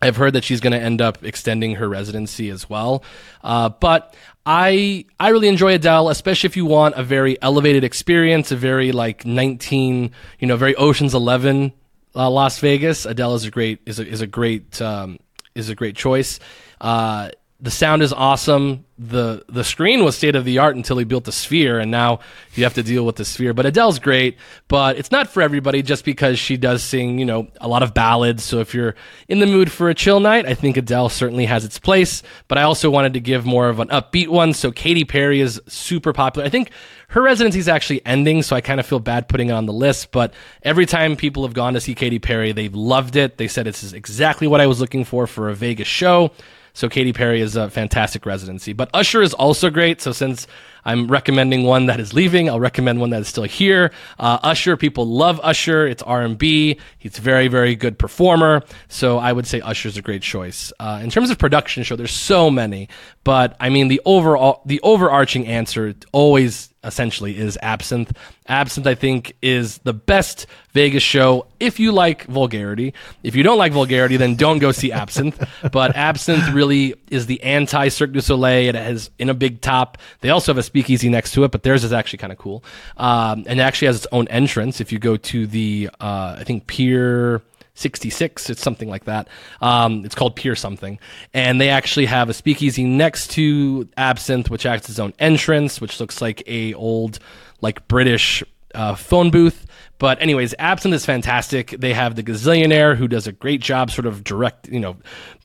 I've heard that she's going to end up extending her residency as well. Uh, but I I really enjoy Adele, especially if you want a very elevated experience, a very like 19, you know, very Ocean's 11 uh, Las Vegas. Adele is a great is a, is a great um, is a great choice. Uh, the sound is awesome. the The screen was state of the art until he built the Sphere, and now you have to deal with the Sphere. But Adele's great, but it's not for everybody. Just because she does sing, you know, a lot of ballads. So if you're in the mood for a chill night, I think Adele certainly has its place. But I also wanted to give more of an upbeat one. So Katy Perry is super popular. I think her residency is actually ending, so I kind of feel bad putting it on the list. But every time people have gone to see Katy Perry, they've loved it. They said it's exactly what I was looking for for a Vegas show. So Katy Perry is a fantastic residency. But Usher is also great. So since I'm recommending one that is leaving, I'll recommend one that is still here. Uh, Usher, people love Usher. It's R&B. He's very, very good performer. So I would say Usher's a great choice. Uh, in terms of production show, there's so many, but I mean the overall, the overarching answer always essentially is Absinthe. Absinthe, I think, is the best Vegas show if you like vulgarity. If you don't like vulgarity, then don't go see Absinthe. but Absinthe really is the anti Cirque du Soleil. It has in a big top. They also have a speakeasy next to it, but theirs is actually kind of cool. Um, and it actually has its own entrance. If you go to the, uh, I think, Pier 66. It's something like that. Um, it's called Pier something. And they actually have a speakeasy next to Absinthe, which acts as its own entrance, which looks like a old, like British uh, phone booth. But anyways, Absinthe is fantastic. They have the Gazillionaire who does a great job, sort of direct, you know,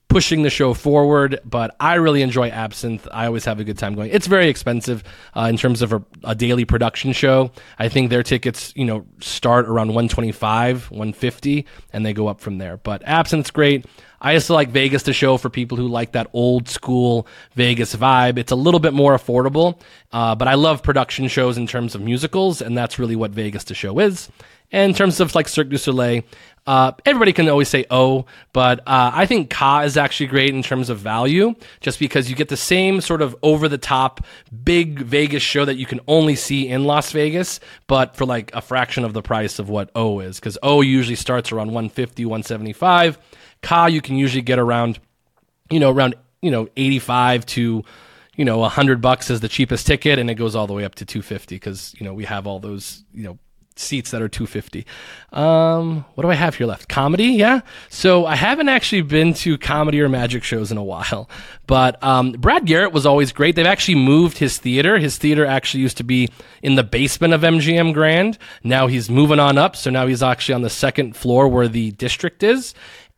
pushing the show forward. But I really enjoy Absinthe. I always have a good time going. It's very expensive uh, in terms of a, a, daily production show. I think their tickets, you know, start around 125, 150, and they go up from there. But Absinthe's great. I also like Vegas! The Show for people who like that old school Vegas vibe. It's a little bit more affordable, uh, but I love production shows in terms of musicals, and that's really what Vegas! The Show is. And in terms of like Cirque du Soleil, uh, everybody can always say oh, but uh, I think Ka is actually great in terms of value, just because you get the same sort of over the top big Vegas show that you can only see in Las Vegas, but for like a fraction of the price of what O is, because O usually starts around 150, 175. Ka you can usually get around, you know, around you know 85 to you know 100 bucks is the cheapest ticket, and it goes all the way up to 250 because you know we have all those you know seats that are 250. Um, what do I have here left? Comedy, yeah. So I haven't actually been to comedy or magic shows in a while, but um, Brad Garrett was always great. They've actually moved his theater. His theater actually used to be in the basement of MGM Grand. Now he's moving on up, so now he's actually on the second floor where the district is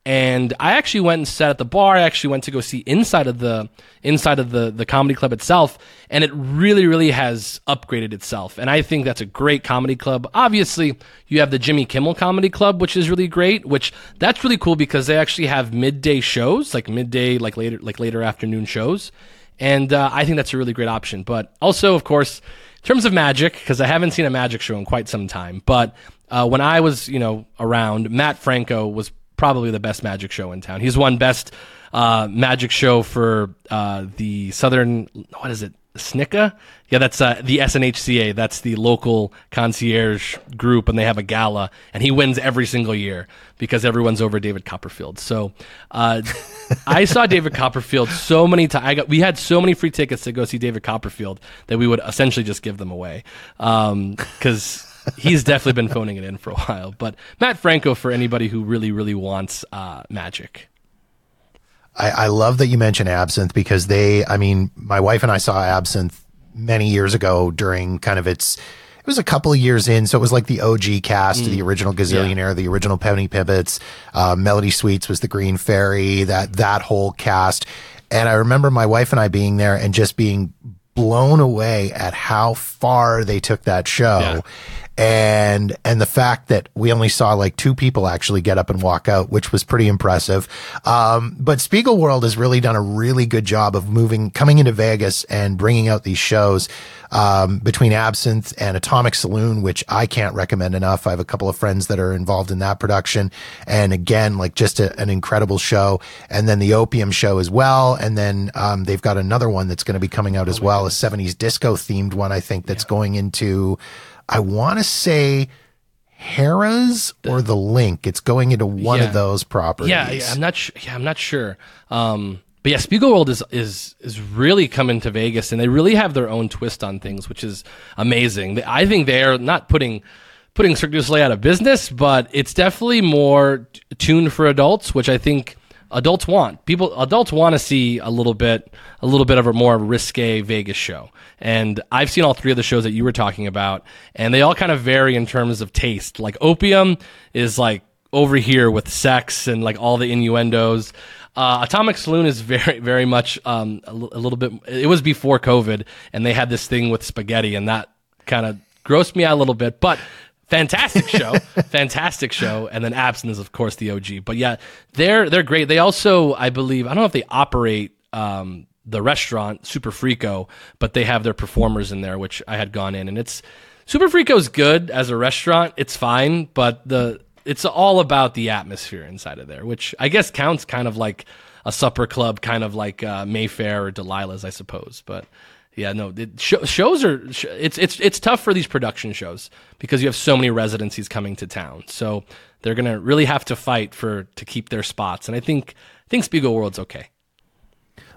and I actually went and sat at the bar. I actually went to go see inside of the inside of the the comedy club itself, and it really, really has upgraded itself. And I think that's a great comedy club. Obviously, you have the Jimmy Kimmel Comedy Club, which is really great. Which that's really cool because they actually have midday shows, like midday, like later, like later afternoon shows, and uh, I think that's a really great option. But also, of course, in terms of magic, because I haven't seen a magic show in quite some time, but uh, when I was, you know, around, Mat Franco was probably the best magic show in town. He's won best uh, magic show for uh, the Southern. What is it? SNCCA? Yeah, that's uh, the SNHCA. That's the local concierge group, and they have a gala, and he wins every single year because everyone's over David Copperfield. So uh, I saw David Copperfield so many times. We had so many free tickets to go see David Copperfield that we would essentially just give them away because. Um, he's definitely been phoning it in for a while. But Mat Franco for anybody who really, really wants uh, magic. I, I love that you mentioned Absinthe because they, I mean, my wife and I saw Absinthe many years ago during kind of its it was a couple of years in, so it was like the OG cast, mm. the original Gazillionaire, yeah. the original Penny Pibbets, uh, Melody Sweets was the Green Fairy, that that whole cast. And I remember my wife and I being there and just being blown away at how far they took that show. Yeah and and the fact that we only saw like two people actually get up and walk out, which was pretty impressive. Um, but Spiegelworld has really done a really good job of moving, coming into Vegas and bringing out these shows um, between Absinthe and Atomic Saloon, which I can't recommend enough. I have a couple of friends that are involved in that production, and again, like just a, an incredible show. And then the Opium show as well, and then um, they've got another one that's going to be coming out as well, a '70s disco themed one, I think, that's yeah. going into. I want to say Harrah's or the LINQ. It's going into one yeah. of those properties. Yeah, yeah I'm not. Sh- yeah, I'm not sure. Um, but yeah, Spiegelworld is is is really coming to Vegas, and they really have their own twist on things, which is amazing. I think they are not putting putting Cirque du Soleil out of business, but it's definitely more t- tuned for adults, which I think adults want. People adults want to see a little bit a little bit of a more risque Vegas show. And I've seen all three of the shows that you were talking about, and they all kind of vary in terms of taste. Like Opium is like over here with sex and like all the innuendos. Uh, Atomic Saloon is very, very much um, a, l- a little bit. It was before COVID, and they had this thing with spaghetti, and that kind of grossed me out a little bit. But fantastic show, fantastic show, and then Absinthe is of course the OG. But yeah, they're they're great. They also, I believe, I don't know if they operate um, the restaurant Super Frico, but they have their performers in there, which I had gone in, and it's Super Frico's good as a restaurant. It's fine, but the it's all about the atmosphere inside of there, which I guess counts kind of like a supper club, kind of like uh, Mayfair or Delilah's, I suppose. But yeah, no, it, sh- shows are it's it's it's tough for these production shows because you have so many residencies coming to town, so they're gonna really have to fight for to keep their spots, and I think I think Spiegelworld's okay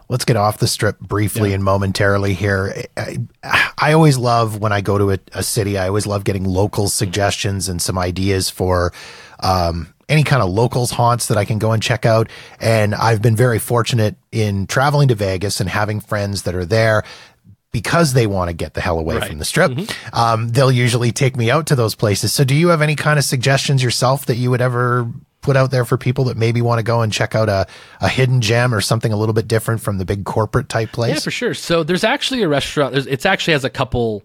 let's get off the strip briefly yeah. and momentarily here. I, I, always love when I go to a, a, city, I always love getting local suggestions and some ideas for, um, any kind of locals haunts that I can go and check out. And I've been very fortunate in traveling to Vegas and having friends that are there because they want to get the hell away right. from the strip. Mm-hmm. Um, they'll usually take me out to those places. So do you have any kind of suggestions yourself that you would ever put out there for people that maybe want to go and check out a, a hidden gem or something a little bit different from the big corporate type place? Yeah, for sure. So there's actually a restaurant. It's actually has a couple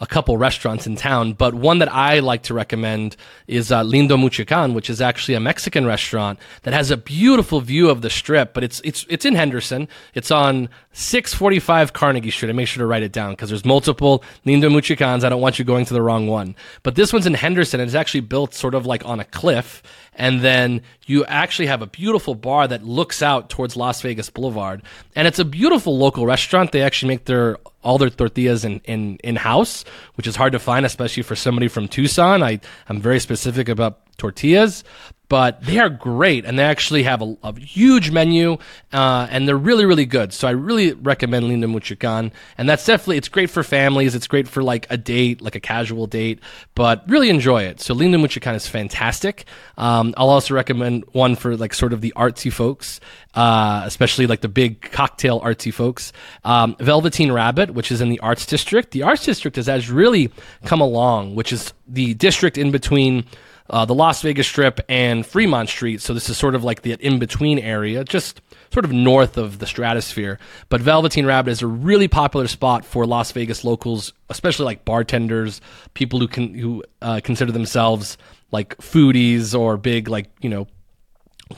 a couple restaurants in town, but one that I like to recommend is uh, Lindo Michoacan, which is actually a Mexican restaurant that has a beautiful view of the strip. But it's it's it's in Henderson. It's on 645 Carnegie Street. I make sure to write it down because there's multiple Lindo Michoacans. I don't want you going to the wrong one. But this one's in Henderson and it's actually built sort of like on a cliff. And then you actually have a beautiful bar that looks out towards Las Vegas Boulevard. And it's a beautiful local restaurant. They actually make their all their tortillas in, in, in house, which is hard to find, especially for somebody from Tucson. I, I'm very specific about tortillas. But they are great and they actually have a, a huge menu uh, and they're really really good. So i really recommend Lindo Michoacan and that's definitely it's great for families it's great for like a date like a casual date but really enjoy it. So Lindo Michoacan is fantastic. Um, i'll also recommend one for like sort of the artsy folks uh, especially like the big cocktail artsy folks. Um, velveteen rabbit which is in the arts district. The arts district has, has really come along which is the district in between uh, the Las Vegas Strip and Fremont Street. So this is sort of like the in between area, just sort of north of the stratosphere. But Velveteen Rabbit is a really popular spot for Las Vegas locals, especially like bartenders, people who can who uh, consider themselves like foodies or big like you know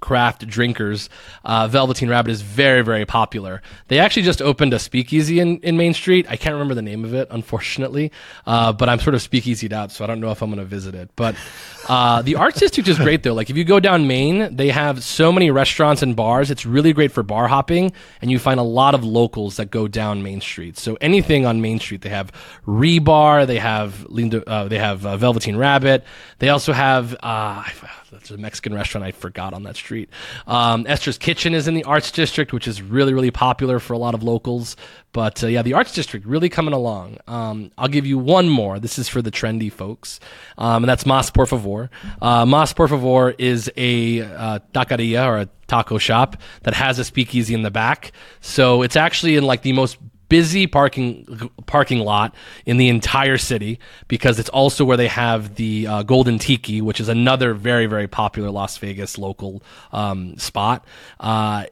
craft drinkers, uh, Velveteen Rabbit is very, very popular. They actually just opened a speakeasy in, in Main Street. I can't remember the name of it, unfortunately, uh, but I'm sort of speakeasied out, so I don't know if I'm going to visit it. But uh, the Arts District is great, though. Like, if you go down Main, they have so many restaurants and bars. It's really great for bar hopping, and you find a lot of locals that go down Main Street. So anything on Main Street, they have Rebar, they have uh, they have uh, Velveteen Rabbit, they also have that's a Mexican restaurant I forgot on that street. Um, Esther's Kitchen is in the Arts District, which is really, really popular for a lot of locals. But uh, yeah, the Arts District really coming along. Um, I'll give you one more. This is for the trendy folks, um, and that's Mas Por Favor. Uh, Mas Por Favor is a uh, taqueria or a taco shop that has a speakeasy in the back. So it's actually in like the most busy parking parking lot in the entire city because it's also where they have the uh, Golden Tiki, which is another very very popular Las Vegas local um, spot. Uh,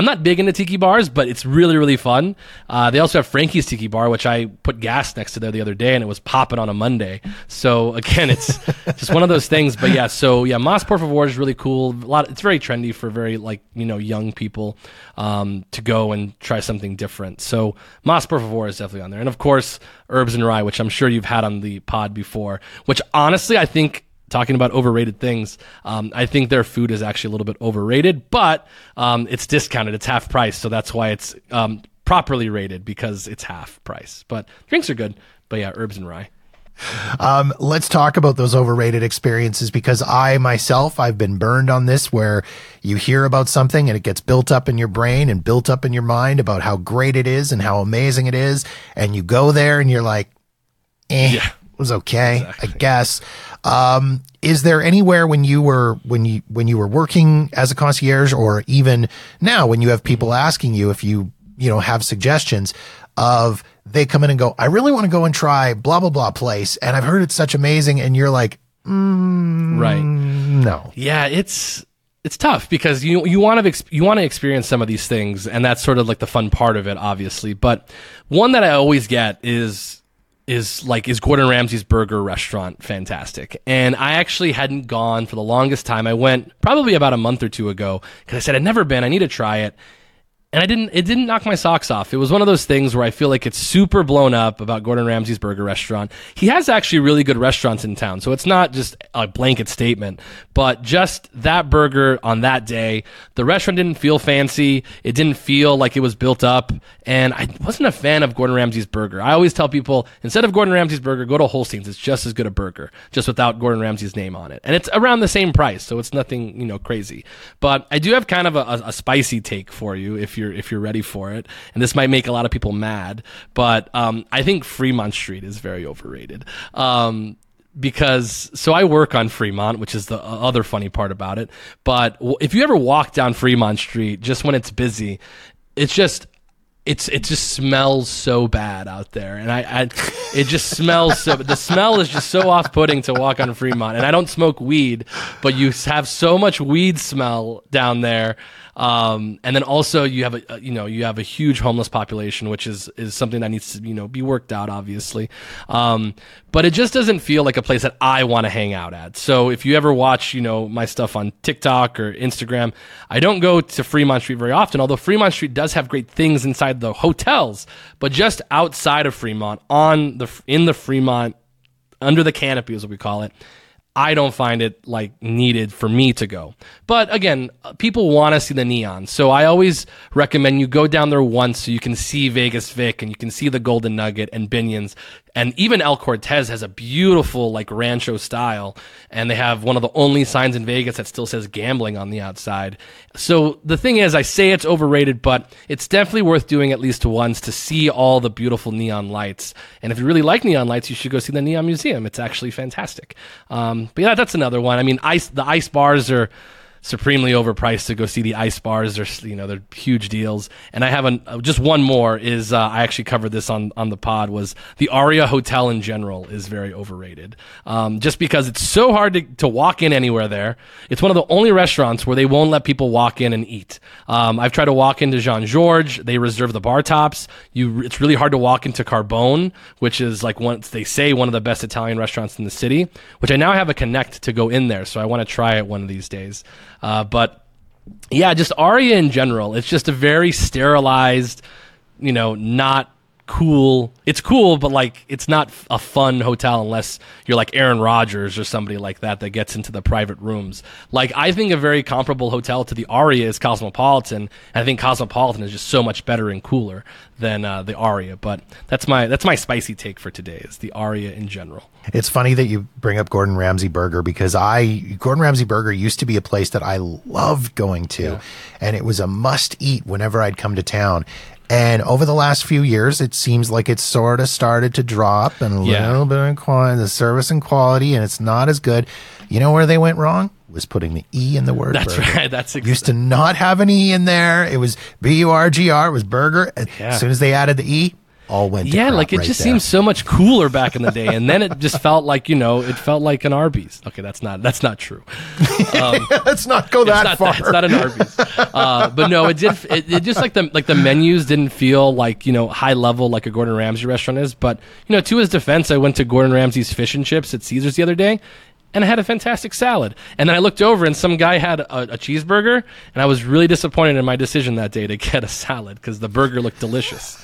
I'm not big into tiki bars, but it's really, really fun. Uh, they also have Frankie's Tiki Bar, which I put gas next to there the other day, and it was popping on a Monday. So again, it's just one of those things. But yeah, so yeah, Mas Por Favor is really cool. A lot. It's very trendy for very like you know young people um, to go and try something different. So Mas Por Favor is definitely on there, and of course Herbs and Rye, which I'm sure you've had on the pod before. Which honestly, I think talking about overrated things, um, I think their food is actually a little bit overrated, but um, it's discounted. It's half price, so that's why it's um, properly rated because it's half price. But drinks are good. But yeah, herbs and rye. Um, let's talk about those overrated experiences because I myself, I've been burned on this where you hear about something and it gets built up in your brain and built up in your mind about how great it is and how amazing it is. And you go there and you're like, eh, yeah. Was okay, exactly. I guess. Um, is there anywhere when you were when you when you were working as a concierge, or even now when you have people asking you if you you know have suggestions of they come in and go, I really want to go and try blah blah blah place, and I've heard it's such amazing, and you're like, mm, right, no, yeah, it's it's tough because you you want to you want to experience some of these things, and that's sort of like the fun part of it, obviously. But one that I always get is is like is Gordon Ramsay's burger restaurant fantastic. And I actually hadn't gone for the longest time. I went probably about a month or two ago because I said I'd never been. I need to try it and I didn't it didn't knock my socks off. It was one of those things where I feel like it's super blown up about Gordon Ramsay's burger restaurant. He has actually really good restaurants in town, so it's not just a blanket statement, but just that burger on that day, the restaurant didn't feel fancy. It didn't feel like it was built up, and I wasn't a fan of Gordon Ramsay's burger. I always tell people instead of Gordon Ramsay's burger, go to Holstein's. It's just as good a burger, just without Gordon Ramsay's name on it. And it's around the same price, so it's nothing, you know, crazy. But I do have kind of a, a, a spicy take for you if you're if you're ready for it. And this might make a lot of people mad, but um, I think Fremont Street is very overrated. Um, because so I work on Fremont, which is the other funny part about it. But if you ever walk down Fremont Street just when it's busy, it's just it's it just smells so bad out there, and I, I it just smells so. The smell is just so off-putting to walk on Fremont, and I don't smoke weed, but you have so much weed smell down there um, and then also you have a, you know you have a huge homeless population, which is is something that needs to you know be worked out, obviously. Um, but it just doesn't feel like a place that I want to hang out at. So if you ever watch you know my stuff on TikTok or Instagram, I don't go to Fremont Street very often. Although Fremont Street does have great things inside the hotels, but just outside of Fremont, on the in the Fremont under the canopy, as we call it I don't find it like needed for me to go. But again, people want to see the neon. So I always recommend you go down there once so you can see Vegas Vic and you can see the Golden Nugget and Binion's and even El Cortez has a beautiful like rancho style, and they have one of the only signs in Vegas that still says gambling on the outside. So the thing is, I say it's overrated, but it's definitely worth doing at least once to see all the beautiful neon lights. And if you really like neon lights, you should go see the Neon Museum. It's actually fantastic. Um, but yeah, that's another one. I mean, ice the ice bars are supremely overpriced to go see the ice bars. They're you know they're huge deals. And I have an, uh, just one more is uh, I actually covered this on on the pod was the Aria Hotel in general is very overrated. Um, just because it's so hard to, to walk in anywhere there. It's one of the only restaurants where they won't let people walk in and eat. Um, I've tried to walk into Jean Georges. They reserve the bar tops. You it's really hard to walk into Carbone, which is like once they say one of the best Italian restaurants in the city. Which I now have a connect to go in there, so I want to try it one of these days. Uh, but yeah, just Aria in general. It's just a very sterilized, you know, not cool. It's cool, but like it's not a fun hotel unless you're like Aaron Rodgers or somebody like that that gets into the private rooms. Like I think a very comparable hotel to the Aria is Cosmopolitan, and I think Cosmopolitan is just so much better and cooler than uh, the Aria. But that's my that's my spicy take for today is the Aria in general. It's funny that you bring up Gordon Ramsay Burger because I Gordon Ramsay Burger used to be a place that I loved going to, yeah. and it was a must eat whenever I'd come to town. And over the last few years, it seems like it's sort of started to drop and a yeah. little bit in quality, the service and quality, and it's not as good. You know where they went wrong? Was putting the E in the word. That's burger. right. That's ex- used to not have an E in there. It was B U R G R. It was burger. Yeah. As soon as they added the E, all went. yeah, like it right just there. seems so much cooler back in the day, and then it just felt like you know it felt like an Arby's. Okay, that's not that's not true. Um, Let's not go that not, far. It's not an Arby's, uh, but no, it did. It, it, just like the like the menus didn't feel like you know high level like a Gordon Ramsay restaurant is. But you know, to his defense, I went to Gordon Ramsay's fish and chips at Caesars the other day, and I had a fantastic salad. And then I looked over and some guy had a, a, cheeseburger, and I was really disappointed in my decision that day to get a salad because the burger looked delicious.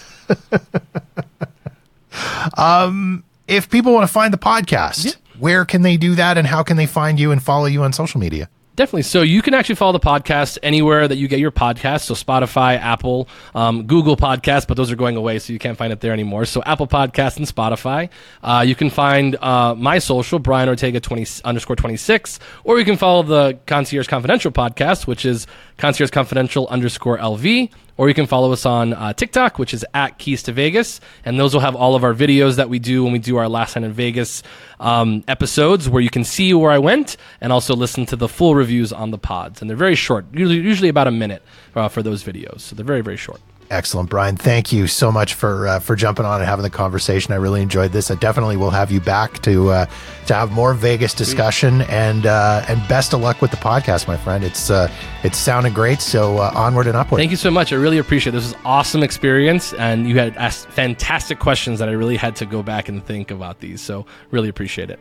Um, if people want to find the podcast, yeah. where can they do that, and how can they find you and follow you on social media? Definitely. So you can actually follow the podcast anywhere that you get your podcast. So Spotify, Apple, um, Google Podcasts, but those are going away, so you can't find it there anymore. So Apple Podcasts and Spotify. Uh, you can find uh, my social, Brian Ortega 20 underscore 26, or you can follow the Concierge Confidential podcast, which is Concierge Confidential underscore LV or you can follow us on uh, TikTok, which is at Keys to Vegas, and those will have all of our videos that we do when we do our Last Night in Vegas um, episodes, where you can see where I went and also listen to the full reviews on the pods. And they're very short, usually, usually about a minute uh, for those videos, so they're very very short. Excellent, Brian. Thank you so much for uh, for jumping on and having the conversation. I really enjoyed this. I definitely will have you back to uh, to have more Vegas discussion and uh, and best of luck with the podcast, my friend. It's uh, it's sounding great. So uh, onward and upward. Thank you so much. I really appreciate it. This was awesome experience, and you had asked fantastic questions that I really had to go back and think about these. So really appreciate it.